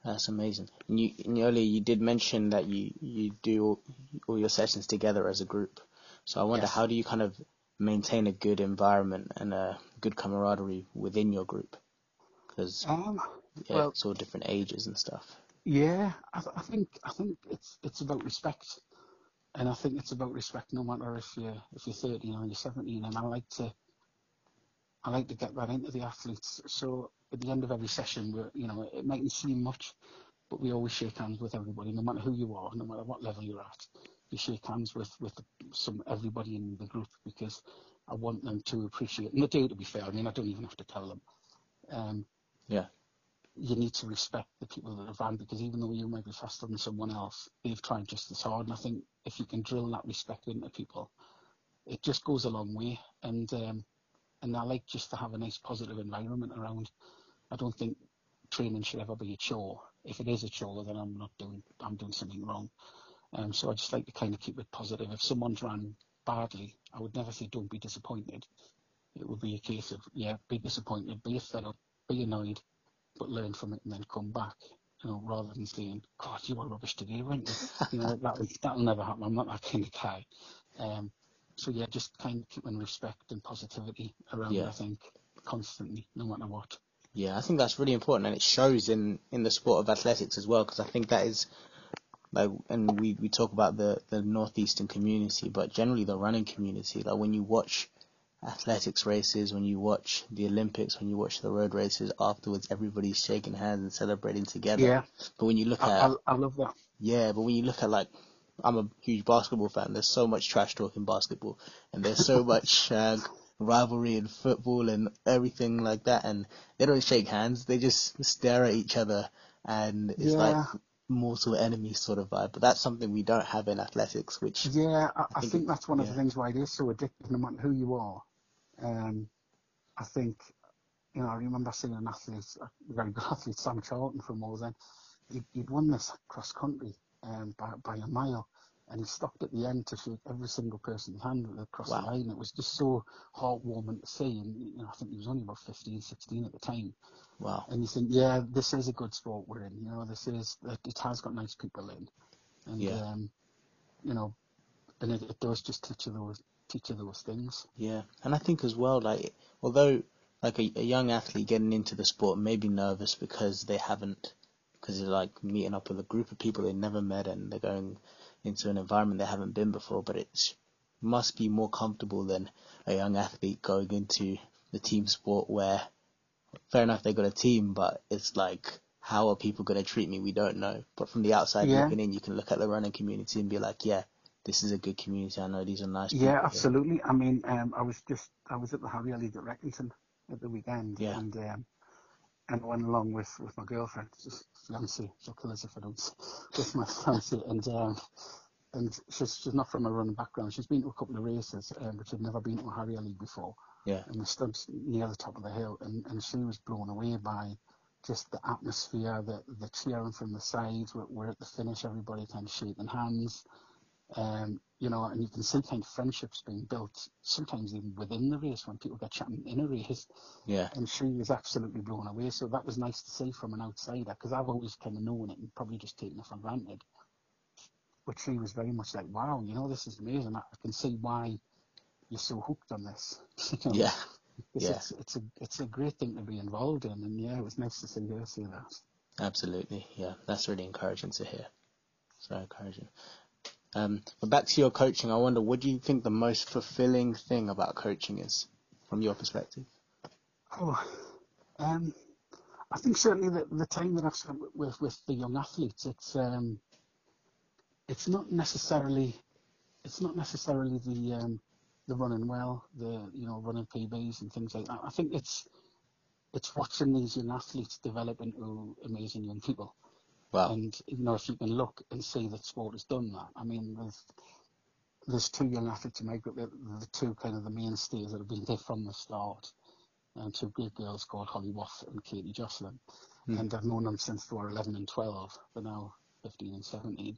That's amazing. And you, and earlier you did mention that you, you do all, all your sessions together as a group. So I wonder Yes. how do you kind of maintain a good environment and a good camaraderie within your group? Because Um, yeah, well- it's all different ages and stuff. yeah, I, th- I think I think it's it's about respect, and I think it's about respect no matter if you're if you're 13 or you're 17. And I like to I like to get that into the athletes. So at the end of every session, we're you know it mightn't seem much, but we always shake hands with everybody, no matter who you are, no matter what level you're at. You shake hands with with some everybody in the group because I want them to appreciate. And they do, to be fair. I mean, I don't even have to tell them. Um, Yeah. you need to respect the people that have ran because even though you might be faster than someone else, they've tried just as hard. And I think if you can drill that respect into people, it just goes a long way. And um, and I like just to have a nice positive environment around. I don't think training should ever be a chore. If it is a chore, then I'm not doing I'm doing something wrong. Um, so I just like to kind of keep it positive. If someone's ran badly, I would never say don't be disappointed. It would be a case of yeah, be disappointed, be fed up, be annoyed, but learn from it and then come back. You know, rather than saying, "God, you were rubbish today, weren't you?" you know, that that'll never happen. I'm not that kind of guy. Um, so yeah, just kind of keeping respect and positivity around. Yeah. I think constantly, no matter what. Yeah, I think that's really important, and it shows in in the sport of athletics as well, because I think that is like, and we we talk about the the northeastern community, but generally the running community. Like when you watch athletics races, when you watch the Olympics, when you watch the road races, afterwards everybody's shaking hands and celebrating together. Yeah, But when you look I, at I, I love that. yeah, but when you look at like, I'm a huge basketball fan. There's so much trash talk in basketball, and there's so much uh, rivalry in football and everything like that. And they don't shake hands; they just stare at each other, and it's like mortal enemy sort of vibe. But that's something we don't have in athletics, which Yeah, I, I think think, that's one of yeah. the things why it is so addictive, no matter who you are. Um, I think, you know, I remember seeing an athlete, a very good athlete, Sam Charlton from Walden. He'd, he'd won this cross country um, by, by a mile, and he stopped at the end to shake every single person's hand across Wow. the line. It was just so heartwarming to see. And you know, I think he was only about 15, 16 at the time. wow, And you think, yeah, this is a good sport we're in. You know, this is it has got nice people in, and Yeah. um, you know, and it, it does just teach you those teach you those things. yeah. And I think as well, like although like a, a young athlete getting into the sport may be nervous because they haven't because they're like meeting up with a group of people they never met and they're going into an environment they haven't been before, but it must be more comfortable than a young athlete going into the team sport where fair enough they got a team, but it's like how are people going to treat me? We don't know. But from the outside Yeah. looking in, you can look at the running community and be like, yeah, this is a good community. I know these are nice people. Yeah, here." absolutely. I mean, um, I was just I was at the Harrier League at Wrekenton at the weekend, Yeah. and um, and went along with with my girlfriend, just fiance. She'll kill us if I don't. With my fiance, and um, and she's she's not from a running background. She's been to a couple of races, um, but she'd never been to a Harrier League before. Yeah. and we stood near the top of the hill, and, and she was blown away by just the atmosphere, the the cheering from the sides. We're, we're at the finish, everybody kind of shaking hands, um, you know, and you can see kind of friendships being built sometimes even within the race when people get chatting in a race. Yeah. And she was absolutely blown away. So that was nice to see from an outsider because I've always kind of known it and probably just taken it for granted. But she was very much like, wow, you know, this is amazing. I can see why you're so hooked on this. You know, Yeah. it's, Yeah. it's, it's a it's a great thing to be involved in, and yeah, it was nice to see her say that. Absolutely. Yeah. That's really encouraging to hear. It's very encouraging. Um, but back to your coaching, I wonder, what do you think the most fulfilling thing about coaching is, from your perspective? Oh, um, I think certainly the, the time that I've spent with, with, the young athletes, it's um, it's not necessarily it's not necessarily the um, they're running well, they're you know running PBs and things like that. I think it's it's watching these young athletes develop into amazing young people. Wow. And you know, if you can look and see that sport has done that, I mean, there's there's two young athletes in my group, the, the two kind of the mainstays that have been there from the start, and two great girls called Holly Watt and Katie Jocelyn, Mm. and I've known them since they were 11 and 12. They're now 15 and 17,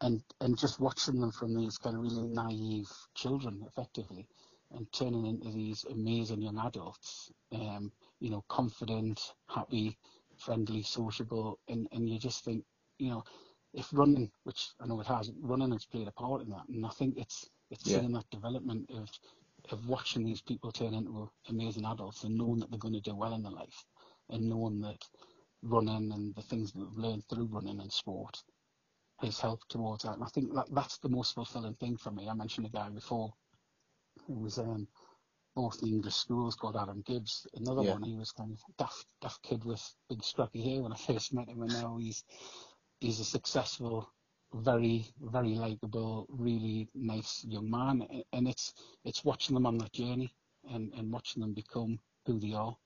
and and just watching them from these kind of really naive children, effectively, and turning into these amazing young adults, um, you know, confident, happy, friendly, sociable, and and you just think, you know, if running, which I know it has, running has played a part in that, and I think it's it's Yeah. seeing that development of of watching these people turn into amazing adults and knowing that they're going to do well in their life, and knowing that running and the things that they've learned through running and sport has helped towards that. And I think that that's the most fulfilling thing for me. I mentioned a guy before who was um, both the English schools called Adam Gibbs. Another Yeah. one, he was kind of daft, daft kid with big scruffy hair when I first met him, and now he's he's a successful, very very likable, really nice young man. And it's it's watching them on that journey and, and watching them become who they are.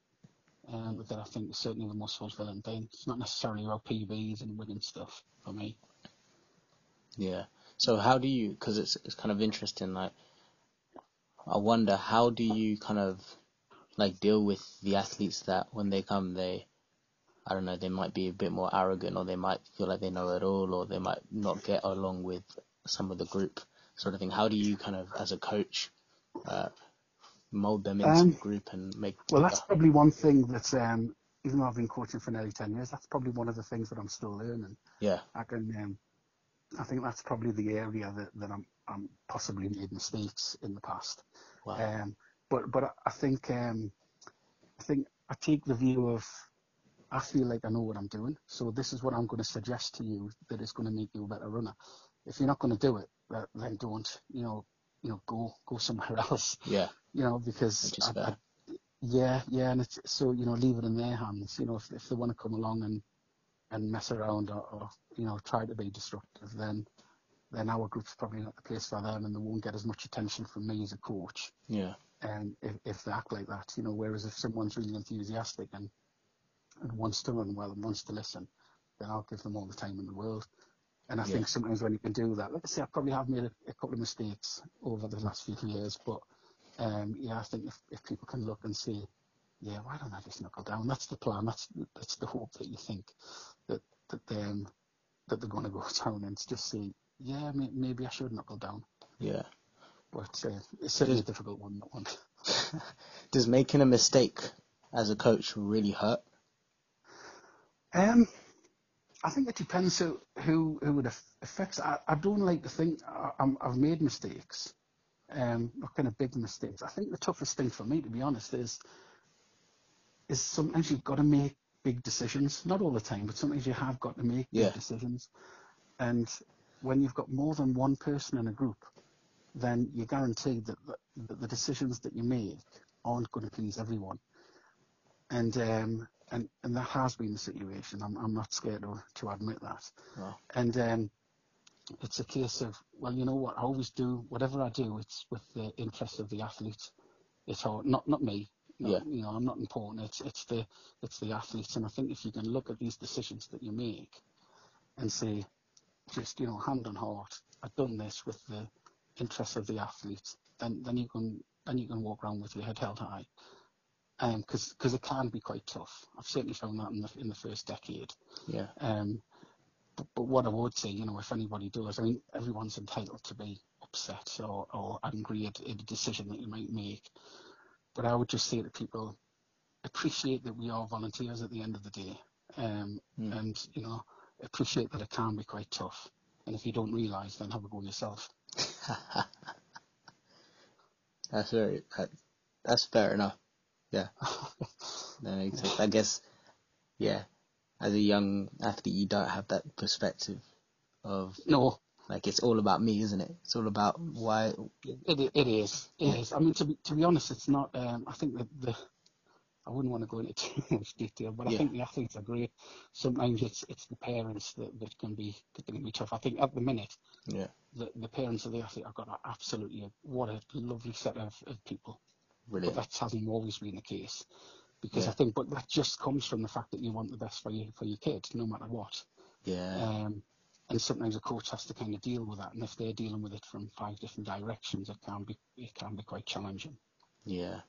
Um, that I think is certainly the most fulfilling thing. It's not necessarily about PBs and winning stuff for me. Yeah. So how do you? Because it's it's kind of interesting. Like, I wonder how do you kind of like deal with the athletes that when they come they, I don't know, they might be a bit more arrogant or they might feel like they know it all or they might not get along with some of the group sort of thing. How do you kind of as a coach, uh, mold them into Um, the group and make? Well, that's probably one thing that, um, even though I've been coaching for nearly 10 years, that's probably one of the things that I'm still learning. yeah. I can, um, I think that's probably the area that, that I'm, I'm possibly made mistakes in the past. Wow. Um, but, but I- think, um, I think I take the view of, I feel like I know what I'm doing. So this is what I'm going to suggest to you that is going to make you a better runner. If you're not going to do it, then don't, you know, you know, go, go somewhere else Yeah. you know, because I. I, yeah, yeah, and it's so you know, leave it in their hands. You know, if if they want to come along and and mess around or, or you know try to be destructive, then then our group's probably not the place for them, and they won't get as much attention from me as a coach. Yeah. And if if they act like that, you know, whereas if someone's really enthusiastic and and wants to run well and wants to listen, then I'll give them all the time in the world. And I Yeah. think sometimes when you can do that, like I say, I probably have made a, a couple of mistakes over the last few years, but um, yeah, I think if, if people can look and see, yeah, why don't I just knuckle down? That's the plan. That's that's the hope that you think that that um, that they're going to go down and just say, yeah, may, maybe I should knuckle down. Yeah. But uh, it's certainly a difficult one. That one. Does making a mistake as a coach really hurt? Um, I think it depends who who, who it affects. I, I don't like to think I, I'm, I've made mistakes, um, not kind of big mistakes. I think the toughest thing for me, to be honest, is is sometimes you've got to make big decisions. Not all the time, but sometimes you have got to make Yeah. big decisions. And when you've got more than one person in a group, then you're guaranteed that the, that the decisions that you make aren't going to please everyone. And um, and and that has been the situation. I'm I'm not scared to, to admit that. And um, it's a case of well, you know what? I always do whatever I do. It's with the interest of the athlete. It's all not not me. Yeah. You know, I'm not important. It's it's the it's the athletes. And I think if you can look at these decisions that you make and say, just you know, hand on heart, I've done this with the interest of the athletes, then then you can then you can walk around with your head held high. Because because it can be quite tough. I've certainly found that in the in the first decade. Yeah. Um, but, but what I would say, you know, if anybody does, I mean, everyone's entitled to be upset or, or angry at, at a decision that you might make. But I would just say to people, appreciate that we are volunteers at the end of the day. Um, Mm. And, you know, appreciate that it can be quite tough. And if you don't realise, then have a go yourself. That's very that, that's fair enough. Yeah, that makes sense. I guess, yeah, as a young athlete, you don't have that perspective of no, like it's all about me, isn't it? It's all about why. It, it is. It is. I mean, to be, to be honest, it's not. Um, I think that the. I wouldn't want to go into too much detail, but I think the athletes are great. Sometimes it's it's the parents that, that can be that can be tough. I think at the minute Yeah, the, the parents of the athlete have got absolutely what a lovely set of, of people. Brilliant. But that hasn't always been the case because Yeah. I think, but that just comes from the fact that you want the best for you for your kid, no matter what. Yeah. Um, and sometimes a coach has to kind of deal with that, and if they're dealing with it from five different directions, it can be it can be quite challenging. Yeah,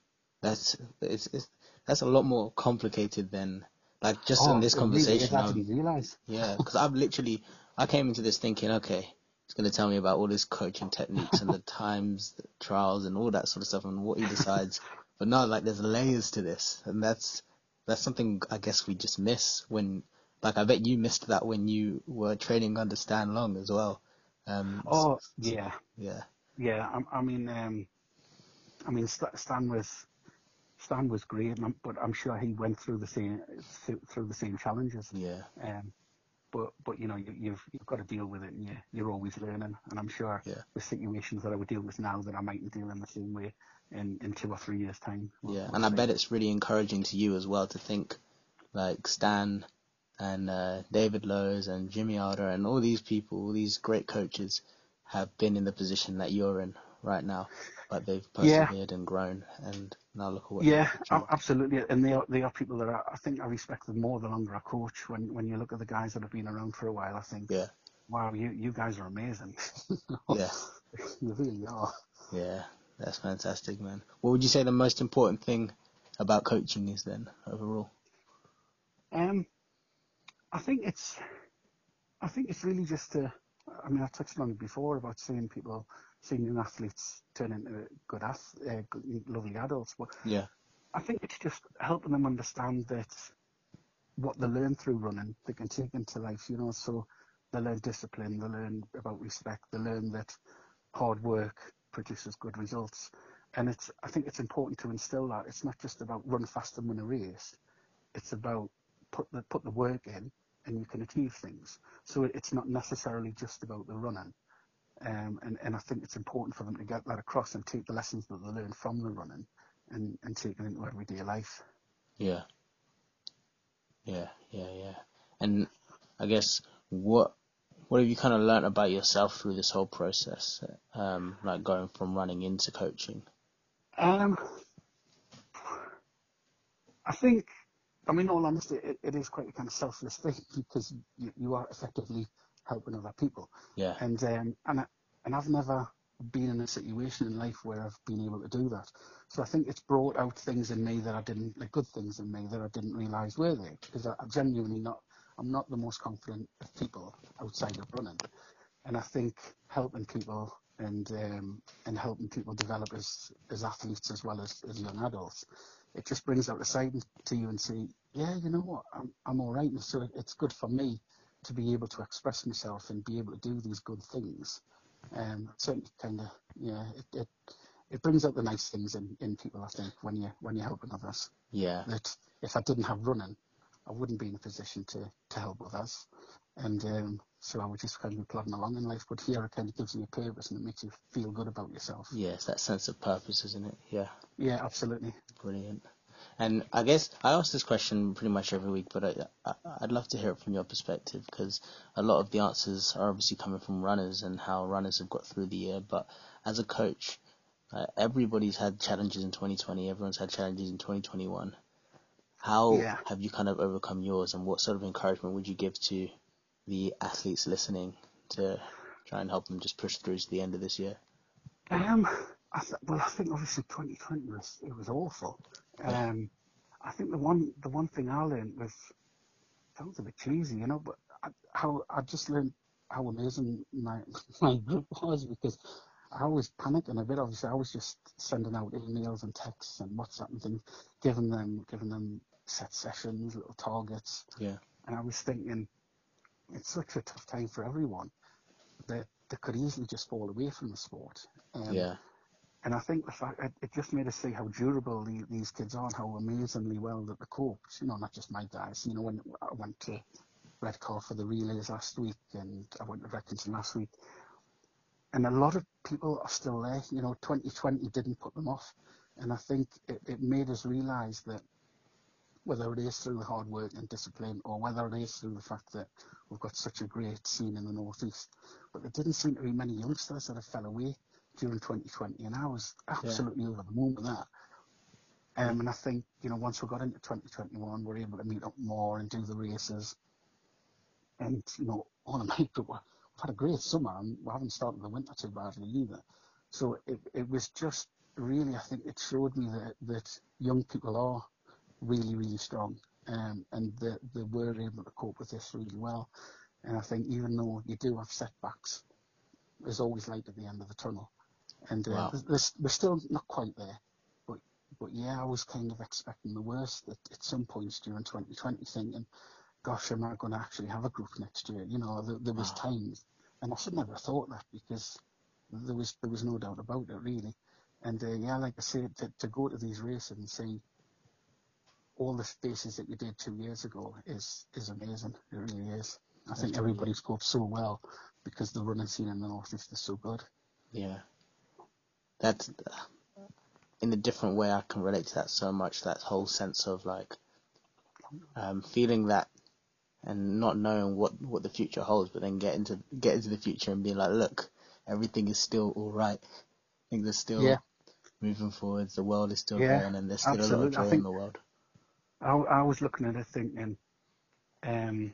that's it's, it's that's a lot more complicated than like just in oh, this Oh, it really conversation. Um, I yeah, because I've literally I came into this thinking, okay, he's gonna tell me about all his coaching techniques and the times, the trials, and all that sort of stuff, and what he decides. but no, like there's layers to this, and that's that's something I guess we just miss when, like, I bet you missed that when you were training under Stan Long as well. Um, Oh yeah, yeah, yeah. I, I mean, um, I mean, Stan was Stan was great, but I'm sure he went through the same through, the same challenges. yeah, Um, but but you know you, you've you've got to deal with it, and you you're always learning. And I'm sure Yeah. the situations that I would deal with now that I mightn't deal in the same way in, in two or three years time. We'll- Yeah, we'll and I bet it's really encouraging to you as well to think like Stan and uh, David Lowe's and Jimmy Alder and all these people, all these great coaches have been in the position that you're in right now, but they've Yeah. persevered and grown, and now look at what Yeah, they've a- achieved. absolutely. And they are they are people that I, I think I respect them more the longer I coach. When when you look at the guys that have been around for a while, I think, Yeah, wow, you you guys are amazing. yeah, you really are. yeah. That's fantastic, man. What would you say the most important thing about coaching is then overall? Um, I think it's, I think it's really just to. I mean, I touched on it before about seeing people, seeing young athletes turn into good, ath- uh, good lovely adults. But Yeah, I think it's just helping them understand that what they learn through running, they can take into life. You know, so they learn discipline, they learn about respect, they learn that hard work produces good results. And it's, I think it's important to instill that. It's not just about run fast and win a race. It's about put the put the work in, and you can achieve things. So it- it's not necessarily just about the running. Um, and, and I think it's important for them to get that across and take the lessons that they learn from the running and, and take it into everyday life. yeah, yeah, yeah, yeah. And I guess what what have you kind of learnt about yourself through this whole process, um, like going from running into coaching? Um, I think, I mean, all honesty, it, it is quite a kind of selfless thing because you, you are effectively helping other people. Yeah, And um, and I, and I've never been in a situation in life where I've been able to do that. So I think it's brought out things in me that I didn't, like good things in me that I didn't realise were there because I, I'm genuinely not, I'm not the most confident of people outside of running. And I think helping people and um, and helping people develop as, as athletes as well as, as young adults, it just brings out the side to you and say, yeah, you know what, I'm, I'm all right. And so it, it's good for me to be able to express myself and be able to do these good things. Um, certainly kind of, yeah, it, it, it brings out the nice things in, in people, I think, when you when you're helping others. yeah, That if I didn't have running, I wouldn't be in a position to, to help others. And um, so I was just kind of plodding along in life. But here it kind of gives you a purpose and it makes you feel good about yourself. yeah. It's that sense of purpose, isn't it? Yeah. Yeah, absolutely. Brilliant. And I guess I ask this question pretty much every week, but I, I, I'd love to hear it from your perspective because a lot of the answers are obviously coming from runners and how runners have got through the year. But as a coach, uh, everybody's had challenges in 2020. Everyone's had challenges in 2021. How Yeah. have you kind of overcome yours, and what sort of encouragement would you give to the athletes listening to try and help them just push through to the end of this year? Um, I th- well, I think obviously 2020 was it was awful. Um, I think the one the one thing I learned was sounds a bit cheesy, you know, but I, how I just learned how amazing my my group was because I was panicking a bit. Obviously, I was just sending out emails and texts and WhatsApp and things, giving them giving them set sessions, little targets, Yeah. and I was thinking it's such a tough time for everyone that they could easily just fall away from the sport. Um, Yeah. and I think the fact it, it just made us see how durable the, these kids are and how amazingly well that they coped. You know, not just my guys. You know, when I went to Redcar for the relays last week and I went to Wrekenton last week, and a lot of people are still there. You know, 2020 didn't put them off, and I think it, it made us realise that whether it is through the hard work and discipline or whether it is through the fact that we've got such a great scene in the northeast, but there didn't seem to be many youngsters that have fell away during 2020, and I was absolutely yeah. over the moon with that. Um, and I think, you know, once we got into 2021, we're able to meet up more and do the races. And, you know, all the people, we've had a great summer and we haven't started the winter too badly either. So it, it was just really, I think it showed me that, that young people are really, really strong um, and that they were able to cope with this really well. And I think even though you do have setbacks, there's always light at the end of the tunnel. And uh, wow. there's, we're still not quite there. But, but yeah, I was kind of expecting the worst at, at some points during 2020, thinking, gosh, am I going to actually have a group next year? You know, there, there was wow. times, and I should never have thought that because there was there was no doubt about it really. And uh, yeah, like I said, to, to go to these races and see all the spaces that you did two years ago is is amazing. It really is. I think everybody's coped so well because the running scene in the northeast is so good. Yeah, that's in a different way. I can relate to that so much. That whole sense of like um, feeling that and not knowing what what the future holds, but then get into get into the future and being like, look, everything is still all right. Things are still yeah. moving forwards. The world is still yeah, going, and there's still absolutely. a lot of joy in the world. I, I was looking at it thinking, um,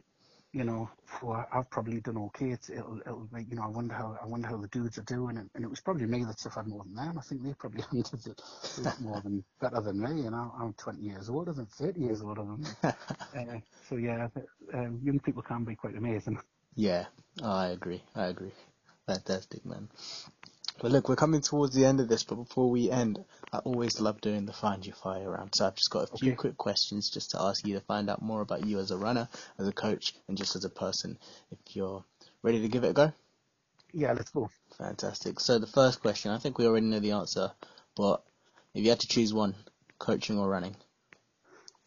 you know, well, I've probably done okay. It's, it'll, it'll make, you know, I wonder how, I wonder how the dudes are doing. And, and it was probably me that suffered more than them. I think they probably handled it a lot more than, better than me. And I, I'm 20 years older than 30 years older than me. uh, so yeah, um, young people can be quite amazing. Yeah, oh, I agree. I agree. Fantastic, man. But look, we're coming towards the end of this, but before we end, I always love doing the Find Your Fire round. So I've just got a few okay. quick questions just to ask you to find out more about you as a runner, as a coach, and just as a person. If you're ready to give it a go? Yeah, let's go. Fantastic. So the first question, I think we already know the answer, but if you had to choose one, coaching or running?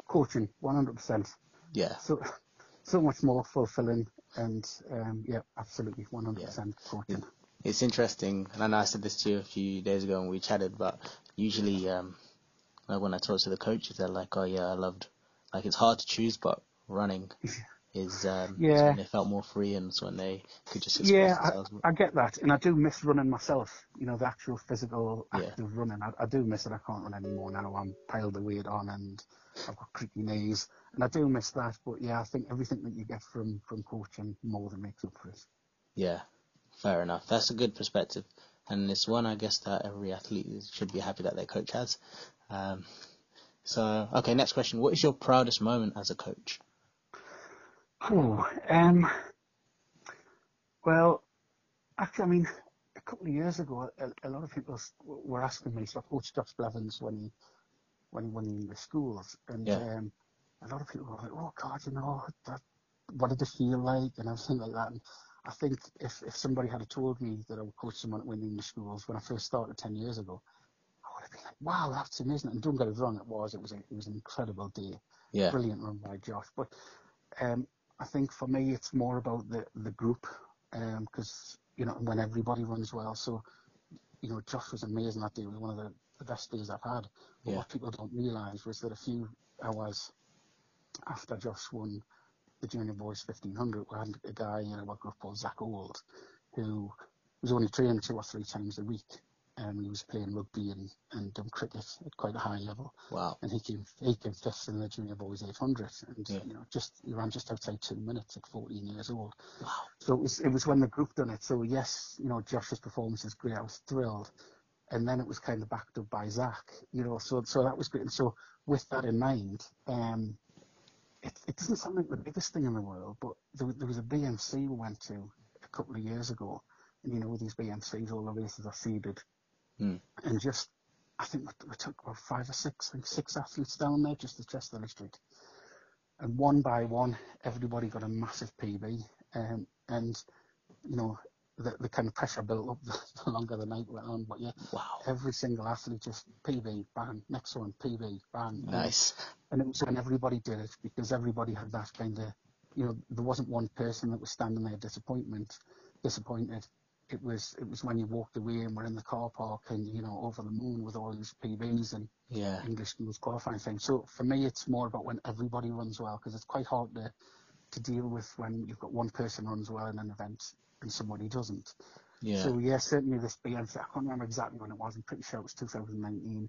Coaching, 100%. Yeah. So, so much more fulfilling and um, yeah, absolutely 100% yeah. coaching it's interesting, and I know I said this to you a few days ago when we chatted, but usually, um, like when I talk to the coaches, they're like, "Oh yeah, I loved." Like it's hard to choose, but running is um, yeah. when they felt more free and it's when they could just yeah. I, I, get that, and I do miss running myself. You know, the actual physical active yeah. running. I, I do miss it. I can't run anymore now. I'm piled the weight on and I've got creaky knees, and I do miss that. But yeah, I think everything that you get from from coaching more than makes up for it. Yeah, Fair enough. That's a good perspective, and it's one I guess that every athlete should be happy that their coach has. Um, so, okay, next question. What is your proudest moment as a coach? Oh, um, well, actually, I mean, a couple of years ago, a, a lot of people were asking me, so I coached Josh Blevins when he, when he won the schools, and yeah. um, a lot of people were like, oh God, you know, that, what did it feel like, and everything like that. And I think if, if somebody had told me that I would coach someone at Winning the schools when I first started 10 years ago, I would have been like, wow, that's amazing. And don't get it wrong, it was. It was, a, it was an incredible day. Yeah. Brilliant run by Josh. But um, I think for me, it's more about the, the group because, um, you know, when everybody runs well. So, you know, Josh was amazing that day. It was one of the, the best days I've had. But yeah. what people don't realise was that a few hours after Josh won the junior boys 1500, we had a guy in our group called Zach Old, who was only training two or three times a week. And he was playing rugby and, and um, cricket at quite a high level. Wow. And he came he came fifth in the junior boys 800, and yeah. you know just he ran just outside two minutes at 14 years old. Wow. So it was it was when the group done it. So yes, you know Josh's performance is great. I was thrilled, and then it was kind of backed up by Zach. You know, so so that was great. And so with that in mind, um, it, it doesn't sound like the biggest thing in the world, but there, there was a BMC we went to a couple of years ago, and you know, with these BMCs, all the races are seeded, mm. and just, I think we, we, took about five or six, I think six athletes down there just to test the street, and one by one, everybody got a massive PB, um, and you know, the, the kind of pressure built up the, the, longer the night went on. But yeah, wow. every single athlete just PB, bang, next one, PB, bang. Nice. And, it was when everybody did it because everybody had that kind of, you know, there wasn't one person that was standing there disappointment, disappointed. It was it was when you walked away and were in the car park and you know over the moon with all these PBs and yeah. English schools qualifying things. So for me, it's more about when everybody runs well because it's quite hard to to deal with when you've got one person runs well in an event and somebody doesn't. Yeah. So yeah, certainly this. I can't remember exactly when it was. I'm pretty sure it was 2019.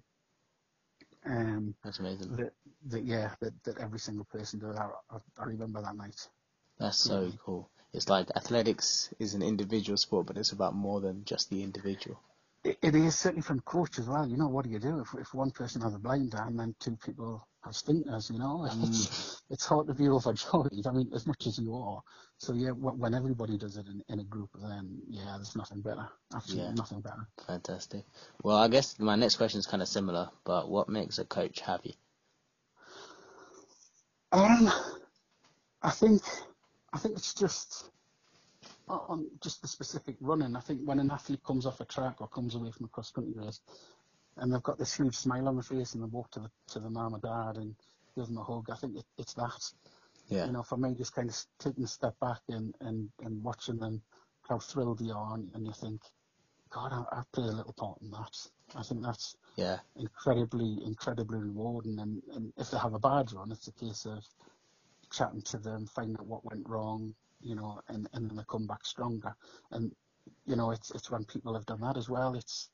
Um, That's amazing. that that yeah, that, that every single person did. I, I, I remember that night. That's so Yeah. cool. It's like athletics is an individual sport, but it's about more than just the individual. It, it is certainly from coach as well. You know, what do you do if if one person has a blinder and then two people have stinkers? You know, it's it's hard to be overjoyed. I mean, as much as you are. So yeah, when everybody does it in, in a group, then yeah, there's nothing better. Absolutely Yeah. nothing better. Fantastic. Well, I guess my next question is kind of similar, but what makes a coach happy? Um, I think, I think it's just on just the specific running. I think when an athlete comes off a track or comes away from a cross country race, and they've got this huge smile on their face and they walk to the to the mum or dad and give them a hug. I think it, it's that. Yeah. You know, for me, just kind of taking a step back and and and watching them, how thrilled they are, and, and you think, God, I, I play a little part in that. I think that's Yeah. incredibly, incredibly rewarding. And, and if they have a bad run, it's a case of chatting to them, finding out what went wrong, you know, and, and then they come back stronger. And, you know, it's, it's when people have done that as well. It's,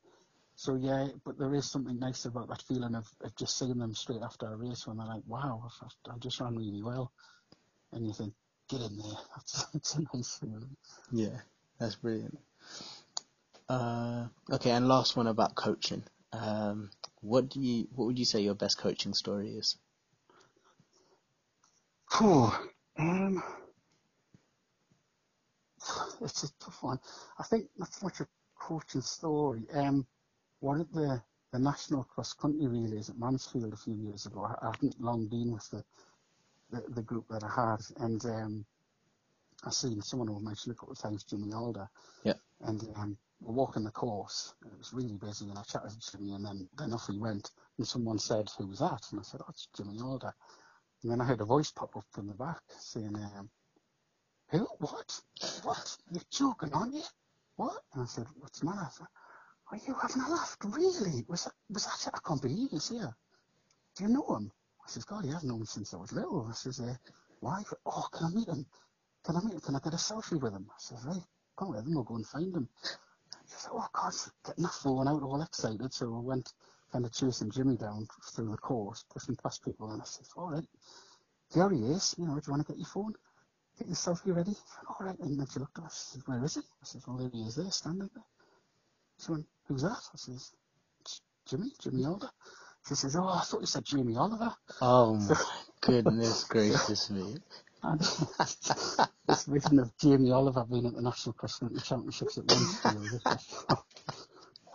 so yeah, but there is something nice about that feeling of, of just seeing them straight after a race when they're like, wow, I, I just ran really well. And you think, get in there. That's, that's a nice feeling. Yeah. That's brilliant. Uh, okay, and last one about coaching. Um, what do you, what would you say your best coaching story is? Cool. Um, it's a tough one. I think not so much a coaching story. Um, one of the, the national cross country relays at Mansfield a few years ago, I, I hadn't long been with the, the, the group that I had, and um, I seen someone who mentioned a couple of times, Jimmy Alder. Yeah. And um, we're walking the course, and it was really busy, and I chatted to Jimmy, and then, then off we went, and someone said, who was that? And I said, oh, it's Jimmy Alder. And then I heard a voice pop up from the back saying, um, who? What? What? You're joking, aren't you? What? And I said, what's the matter? Are you having a laugh? Really? Was that, was that it? I can't believe he's here. Do you know him? I says, God, he hasn't known me since I was little. I says, uh, why? Oh, can I meet him? Can I meet him? Can I get a selfie with him? I says, right, come with him, we'll go and find him. He said, oh, God, getting that phone out, all excited. So I went kind of chasing Jimmy down through the course, pushing past people, and I says, all right, there he is. You know, do you want to get your phone? Get your selfie ready? All right. And then she looked at us. She says, where is he? I says, well, there he is there, standing there. She went, who's that? I says, Jimmy, Jimmy Alder. She says, oh, I thought you said Jamie Oliver. Oh my goodness gracious me. This vision of Jamie Oliver being at the National Cross Country Championships at Mansfield.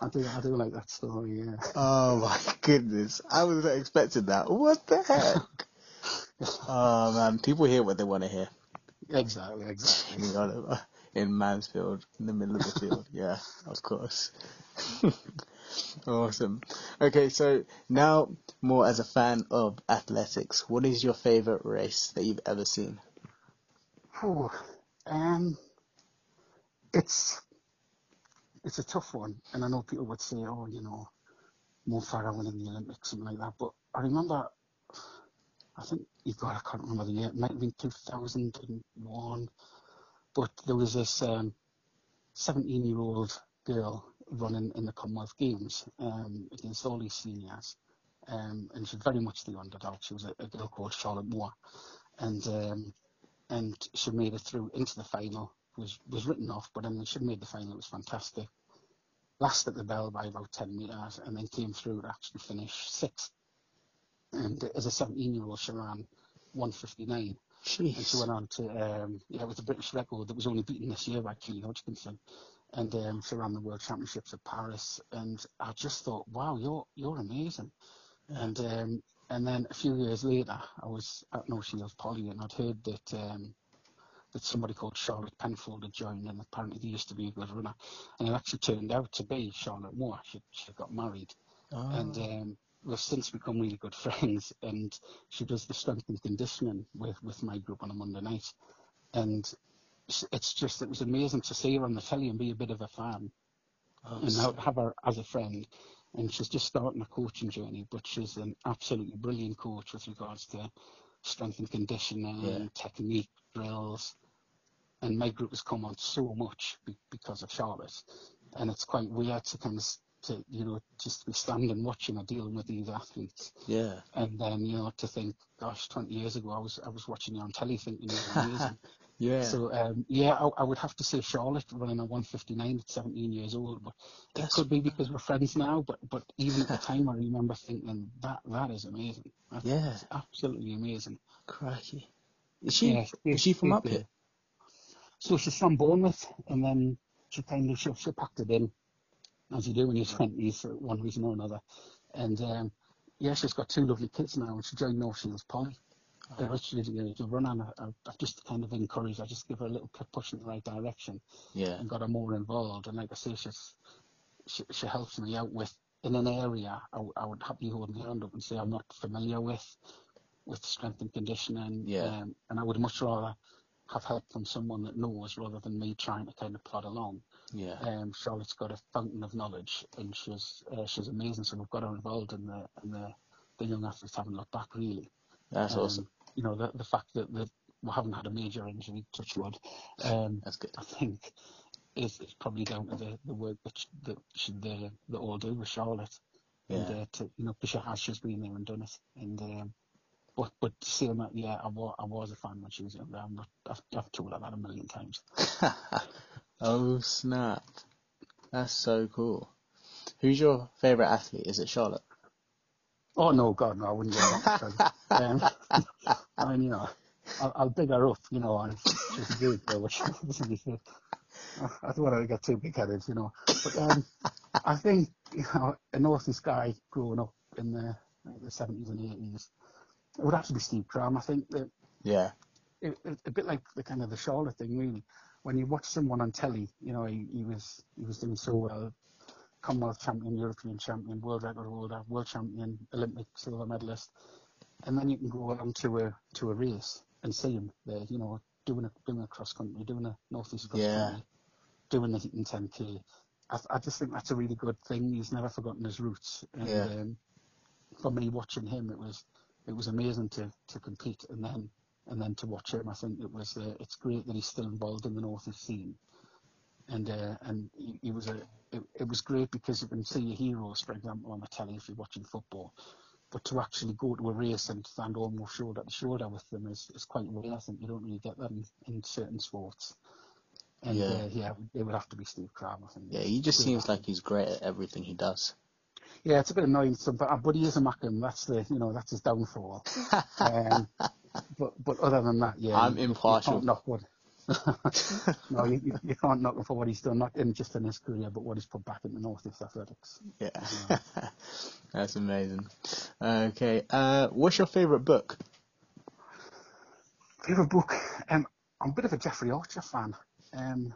I do, I do like that story, yeah. Oh my goodness. I was not expecting that. What the heck? Oh man, people hear what they want to hear. Exactly, exactly. Jimmy Oliver in Mansfield, in the middle of the field. Yeah, of course. awesome. Okay, so now more as a fan of athletics, what is your favorite race that you've ever seen? Um, it's it's a tough one, and I know people would say, "Oh, you know, Mo Farah winning the Olympics, something like that." But I remember, I think you've got, I can't remember the year. It might have been 2001, but there was this um, 17-year-old girl running in the Commonwealth Games um, against all these seniors, um, and she's very much the underdog. She was a, a girl called Charlotte Moore, and um, and she made it through into the final. Was was written off, but mean, she made the final. It was fantastic. Last at the bell by about 10 metres, and then came through to actually finish sixth. And as a 17 year old, she ran 159. And she went on to, um, yeah, it was the British record that was only beaten this year by Keely Hodgkinson. And um, she ran the World Championships at Paris. And I just thought, wow, you're you're amazing. And um, and then a few years later, I was at North Shields Poly, and I'd heard that um, that somebody called Charlotte Penfold had joined, and apparently they used to be a good runner. And it actually turned out to be Charlotte Moore. She she got married, Oh, and um, we've since become really good friends. And she does the strength and conditioning with with my group on a Monday night, and it's- just it was amazing to see her on the telly and be a bit of a fan oh, and now have her as a friend. And she's just starting a coaching journey, but she's an absolutely brilliant coach with regards to strength and conditioning, Yeah. technique, drills. and my group has come on so much be, because of Charlotte, and it's quite weird to kind of to you know just be standing watching or dealing with these athletes. Yeah. And then you know to think, gosh, 20 years ago I was I was watching you on telly thinking you were amazing. yeah. So um, yeah, I, I, would have to say Charlotte running a 159 at 17 years old, but That's, it could be because we're friends now. But but even at the time, I remember thinking that that is amazing. That's, yeah. absolutely amazing. Crikey. Is she? Yeah, is she from up here? So she's from Bournemouth, and then she kind of she, she packed it in, as you do when you're 20s for one reason or another. And um, yeah, she's got two lovely kids now, and she joined North Shields Poly. Oh. Originally to, to run on, I, I've just kind of encouraged, I just give her a little push in the right direction Yeah. and got her more involved. And like I say, she's, she, she helps me out with in an area I would happily hold my hand up and say I'm not familiar with, with strength and conditioning. Yeah. Um, and I would much rather have help from someone that knows rather than me trying to kind of plod along. Yeah. Um, Charlotte's got a fountain of knowledge and she's uh, she's amazing. So we've got her involved in the in the, the young athletes haven't looked back really. That's Um, awesome. You know the the fact that, that we haven't had a major injury, touch wood. Um, That's good. I think is, is probably down to the, the work that sh- that she, they, they all do with Charlotte. And Yeah. uh, to you know, because she has just been there and done it. And um, but but that, yeah, I was I was a fan when she was younger. I'm not, I've, I've told her that a million times. oh snap! That's so cool. Who's your favorite athlete? Is it Charlotte? Oh no, God, no, I wouldn't go that. um, I mean, you know, I'll, I'll big her up, you know, and she's good, though, which doesn't be fair. I don't want to get too big headed, you know. But um, I think, you know, a Northeast guy growing up in the, the 70s and 80s, it would have to be Steve Cram. I think that Yeah. it, it, a bit like the kind of the Charlotte thing, really. When you watch someone on telly, you know, he, he was he was doing so well, Commonwealth champion, European champion, world record holder, world champion, Olympic silver medalist, and then you can go along to a to a race and see him there, you know, doing a doing a cross country, doing a northeast cross Yeah. country, doing the Heaton 10k. I, I just think that's a really good thing. He's never forgotten his roots, and Yeah. um, for me watching him, it was it was amazing to to compete and then and then to watch him. I think it was uh, it's great that he's still involved in the northeast scene, and uh, and he, he was a it, it was great because you can see your heroes, for example, on the telly if you're watching football. But to actually go to a race and stand almost shoulder to shoulder with them is, is quite rare. I think you don't really get that in, in certain sports. And Yeah. uh, yeah, it would have to be Steve Cram, I think. Yeah. He just seems like he's great at everything he does. Yeah, it's a bit annoying, some, but, but he is a Mackem. That's the, you know, that's his downfall. Um, but but other than that, yeah, I'm you- you impartial. can't knock no, you, you- you can't knock him for what he's done, not in just in his career, but what he's put back in the North Northeast athletics. Yeah. That's amazing. Okay. Uh, what's your favorite book? Favorite book? Um, I'm a bit of a Jeffrey Archer fan. Um,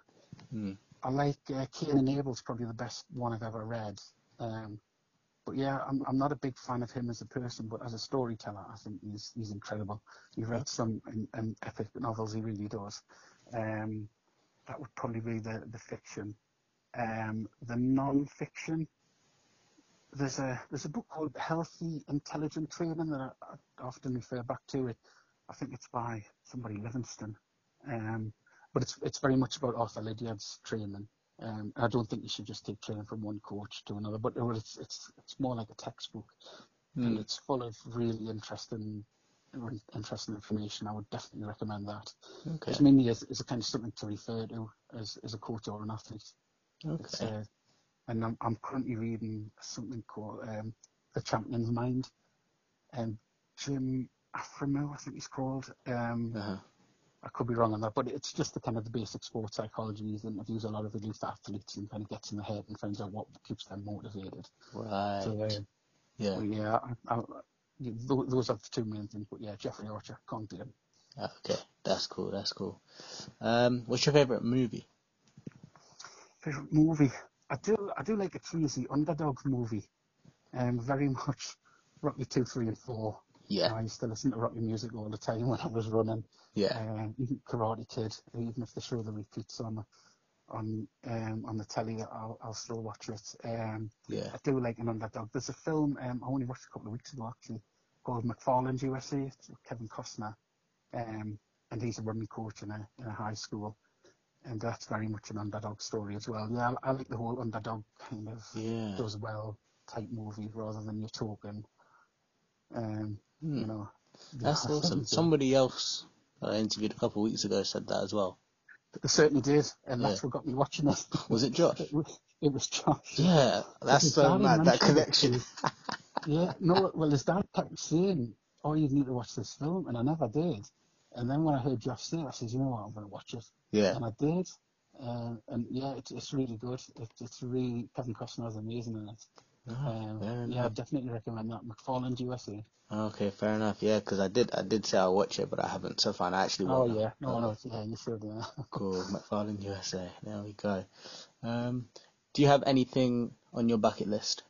Hmm. I like uh, Kane and Abel's probably the best one I've ever read. Um, but yeah, I'm I'm not a big fan of him as a person, but as a storyteller, I think he's he's incredible. You've read some epic novels, he really does. Um, that would probably be the the fiction. Um, the non-fiction. There's a there's a book called Healthy Intelligent Training that I, I often refer back to. It I think it's by somebody Livingstone. Um, but it's it's very much about Arthur Lydiard's training. Um, I don't think you should just take training from one coach to another, but it's it's it's more like a textbook, and Hmm. it's full of really interesting interesting information. I would definitely recommend that. Okay. It's mainly as, as a kind of something to refer to as, as a coach or an athlete. Okay. uh, and I'm, I'm currently reading something called um, The Champion's Mind. And Jim Afremow, I think he's called. Um, Uh-huh. I could be wrong on that, but it's just the kind of the basic sports psychology. He interviews a lot of elite athletes and kind of gets in the head and finds out what keeps them motivated. Right. So, uh, yeah. yeah, I, I, tho- those are the two main things. But yeah, Jeffrey Archer, can't beat him. Okay. That's cool. That's cool. Um, what's your favorite movie? Favorite movie? I do I do like a cheesy underdog movie. Um, very much Rocky two, three, and four. Yeah. I used to listen to Rocky music all the time when I was running. Yeah. Um, even Karate Kid, even if they show the repeats on on um, on the telly, I'll, I'll still watch it. Um, Yeah. I do like an underdog. There's a film um, I only watched a couple of weeks ago actually called McFarland's USA. It's with Kevin Costner, um, and he's a running coach in a in a high school. and that's very much an underdog story as well. Yeah, I, I like the whole underdog kind of Yeah. does well type movie rather than your token. Um. You know. That's awesome. Somebody else I interviewed a couple of weeks ago said that as well. They certainly did, and that's Yeah. what got me watching it. Was it Josh? It was, it was Josh. Yeah, that's so mad. That connection. Yeah, no, well, his dad kept saying, "Oh, you need to watch this film," and I never did. And then when I heard Josh say it, I said, "You know what? I'm going to watch it," Yeah. and I did. Uh, and yeah, it's it's really good. It, it's really Kevin Costner's amazing in it. Ah, Um, yeah, enough. I definitely recommend that. McFarland USA. Okay, fair enough. Yeah, because I did, I did say I'll watch it, but I haven't so far. and I actually Oh want. yeah, no, no, yeah, you should. Yeah. Cool, McFarland USA. There we go. Um, do you have anything on your bucket list?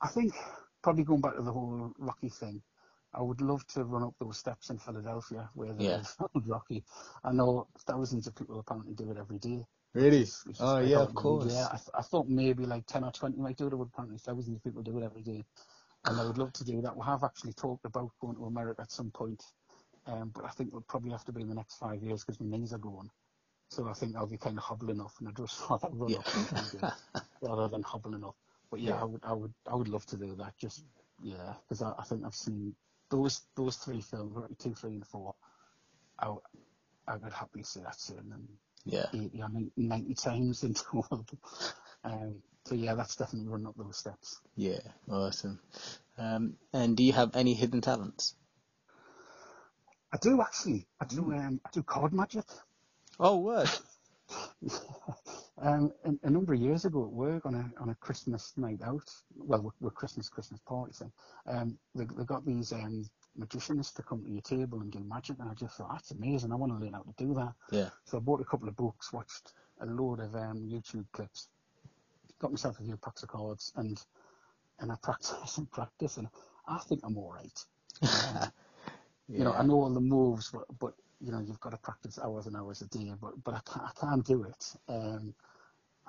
I think probably going back to the whole Rocky thing, I would love to run up those steps in Philadelphia where Yeah. there's Rocky. I know thousands of people apparently do it every day. Really? Oh yeah, of course. media. I, th- I thought maybe like 10 or 20 might do it, but apparently thousands of people do it every day. And I would love to do that. We have actually talked about going to America at some point, um, but I think it'll probably have to be in the next five years because my knees are going. So I think I'll be kind of hobbling off, and I'd just rather run Yeah. up and try and do it rather than hobbling off. But yeah, Yeah. I would, I would, I would love to do that. Just yeah, because I, I think I've seen those those three films, two, three, and four. I, I would happily say that's it, and Yeah. 80 or 90 times in total. Um, so yeah, that's definitely running up those steps. Yeah. Awesome. Um, and do you have any hidden talents? I do actually. I do. Um, I do card magic. Oh, word. um, a, a number of years ago at work on a on a Christmas night out, well, we're Christmas Christmas party thing, um, they, they got these um, magicians to come to your table and do magic, and I just thought that's amazing. I want to learn how to do that. Yeah. So I bought a couple of books, watched a load of um, YouTube clips, got myself a few packs of cards, and and I practice and practice, and I think I'm all right. Um, you know, I know all the moves, but, but you know, you've got to practice hours and hours a day. But but I can't, I can't do it. Um,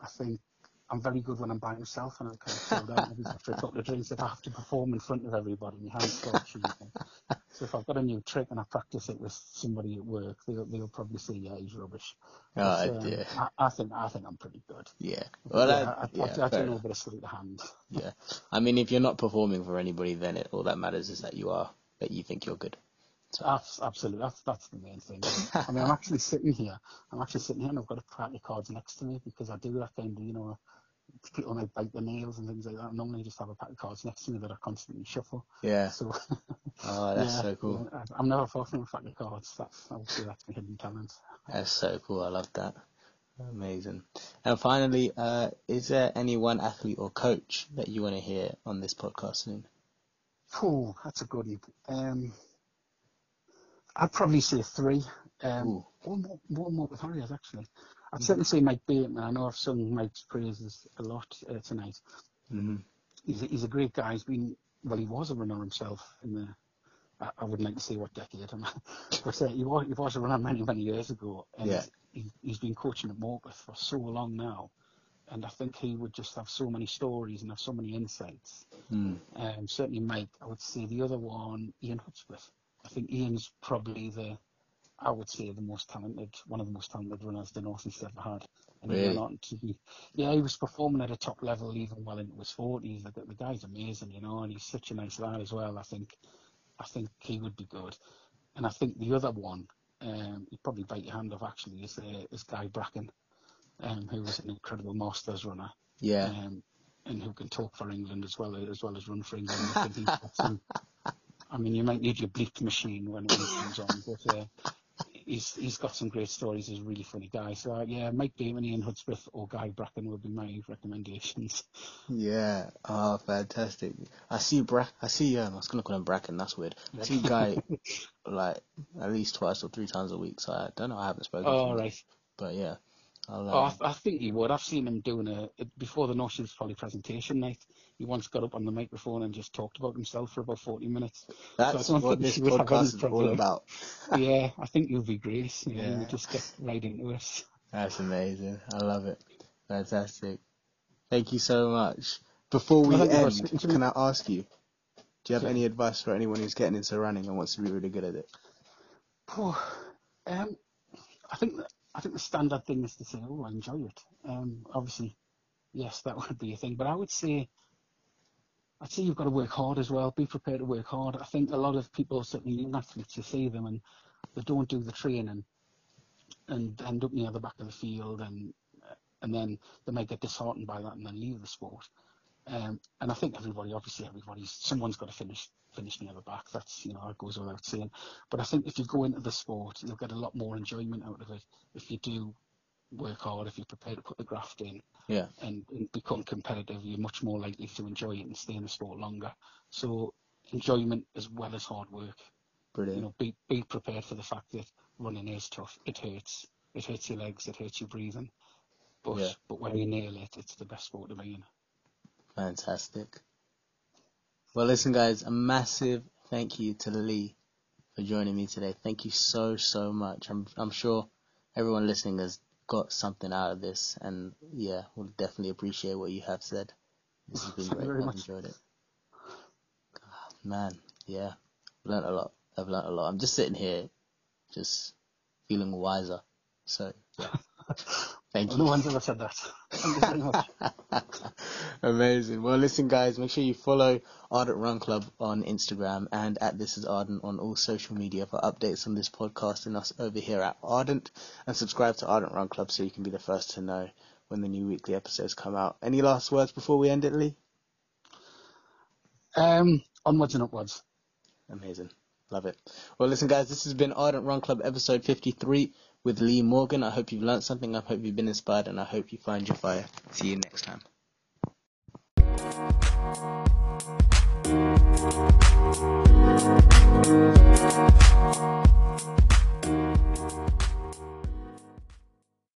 I think I'm very good when I'm by myself and I kind of chill down after a couple of drinks. If I have to perform in front of everybody, my hands shaking. So if I've got a new trick and I practice it with somebody at work, they'll they'll probably say, yeah, he's rubbish. Oh, um, dear. I, I think I think I'm pretty good. Yeah. Well, yeah, I, I, I, yeah, I, fair do know a enough. bit of sleight of hand. Yeah. I mean, if you're not performing for anybody, then it, all that matters is that you are, that you think you're good. Abs- Absolutely, that's that's the main thing. I mean, I'm actually sitting here. I'm actually sitting here, and I've got a pack of cards next to me because I do that kind of, you know, people might bite their nails and things like that. I normally just have a pack of cards next to me that I constantly shuffle. Yeah. So, Oh, that's yeah, so cool. yeah, I'm never far from a pack of cards. That's say that's my hidden talent. That's so cool. I love that. Amazing. And finally, uh, is there any one athlete or coach that you want to hear on this podcast soon? Oh, that's a goodie. Um, I'd probably say three. Um, one more, one more with Harriers actually. I'd certainly say Mike Bateman. I know I've sung Mike's praises a lot uh, tonight. hmm he's a, he's a great guy. He's been well, he was a runner himself in the. I, I wouldn't like to say what decade, I'm, but uh, he was he was a runner many many years ago, and Yeah. he, he's been coaching at Morpeth for so long now, and I think he would just have so many stories and have so many insights. Mm. Um, certainly Mike. I would say the other one, Ian Hudspeth. I think Ian's probably the. I would say the most talented, one of the most talented runners the North East ever had. And he Really? went on to yeah, he was performing at a top level even well into his forties. The, the guy's amazing, you know, and he's such a nice lad as well. I think, I think he would be good. And I think the other one, um, he'd probably bite your hand off actually, is uh, is Guy Bracken, um, who was an incredible Masters runner, Yeah. um, and who can talk for England as well as well as run for England. I think he's got some. I mean, you might need your bleep machine when it comes on, but uh, he's he's got some great stories. He's a really funny guy. So uh, yeah, Mike Bateman, Ian Hudspeth, or Guy Bracken would be my recommendations. Yeah. Oh, fantastic. I see Bra. I see. Um, I was gonna call him Bracken. That's weird. I see Guy like at least twice or three times a week. So I don't know. I haven't spoken. to All him, right. But yeah. I'll, Oh, I, um, I think he would. I've seen him doing a before the Shields Poly presentation night. He once got up on the microphone and just talked about himself for about forty minutes. that's don't what this he would have any podcast is all about. yeah, I think you'll be great. Yeah, Yeah. you just get right into it. That's amazing. I love it. Fantastic. Thank you so much. Before we Well, thank you for end, speaking to me. can I ask you, do you have any advice for anyone who's getting into running and wants to be really good at it? Oh, Um, I think that, I think the standard thing is to say, oh, I enjoy it. Um, obviously, yes, that would be a thing, but I would say, I'd say you've got to work hard as well. Be prepared to work hard. I think a lot of people, certainly young athletes, you see them and they don't do the training and end up near the back of the field and and then they might get disheartened by that and then leave the sport. Um, and I think everybody, obviously, everybody's someone's got to finish finish near the back. That's you know it goes without saying. But I think if you go into the sport, you'll get a lot more enjoyment out of it if you do work hard. If you're prepared to put the graft in, Yeah. and, and become competitive, you're much more likely to enjoy it and stay in the sport longer. So enjoyment as well as hard work. Brilliant. You know, be be prepared for the fact that running is tough. It hurts. It hurts your legs. It hurts your breathing. But Yeah. but when you nail it, it's the best sport to be in. Fantastic. Well, listen, guys, a massive thank you to Lee for joining me today. Thank you so, so much. I'm, I'm sure everyone listening has got something out of this, and yeah, we'll definitely appreciate what you have said. This has been Thank great. I've much. enjoyed it. Ah, Man, yeah, learned a lot. I've learned a lot. I'm just sitting here, just feeling wiser. So, yeah. Thank you. No one's ever said that. Thank you very much. Amazing. Well, listen, guys, make sure you follow Ardent Run Club on Instagram and at This Is Ardent on all social media for updates on this podcast and us over here at Ardent. And subscribe to Ardent Run Club so you can be the first to know when the new weekly episodes come out. Any last words before we end it, Lee? Um, onwards and upwards. Amazing. Love it. Well, listen, guys, this has been Ardent Run Club episode 53 with Lee Morgan. I hope you've learned something. I hope you've been inspired, and I hope you find your fire. See you next time.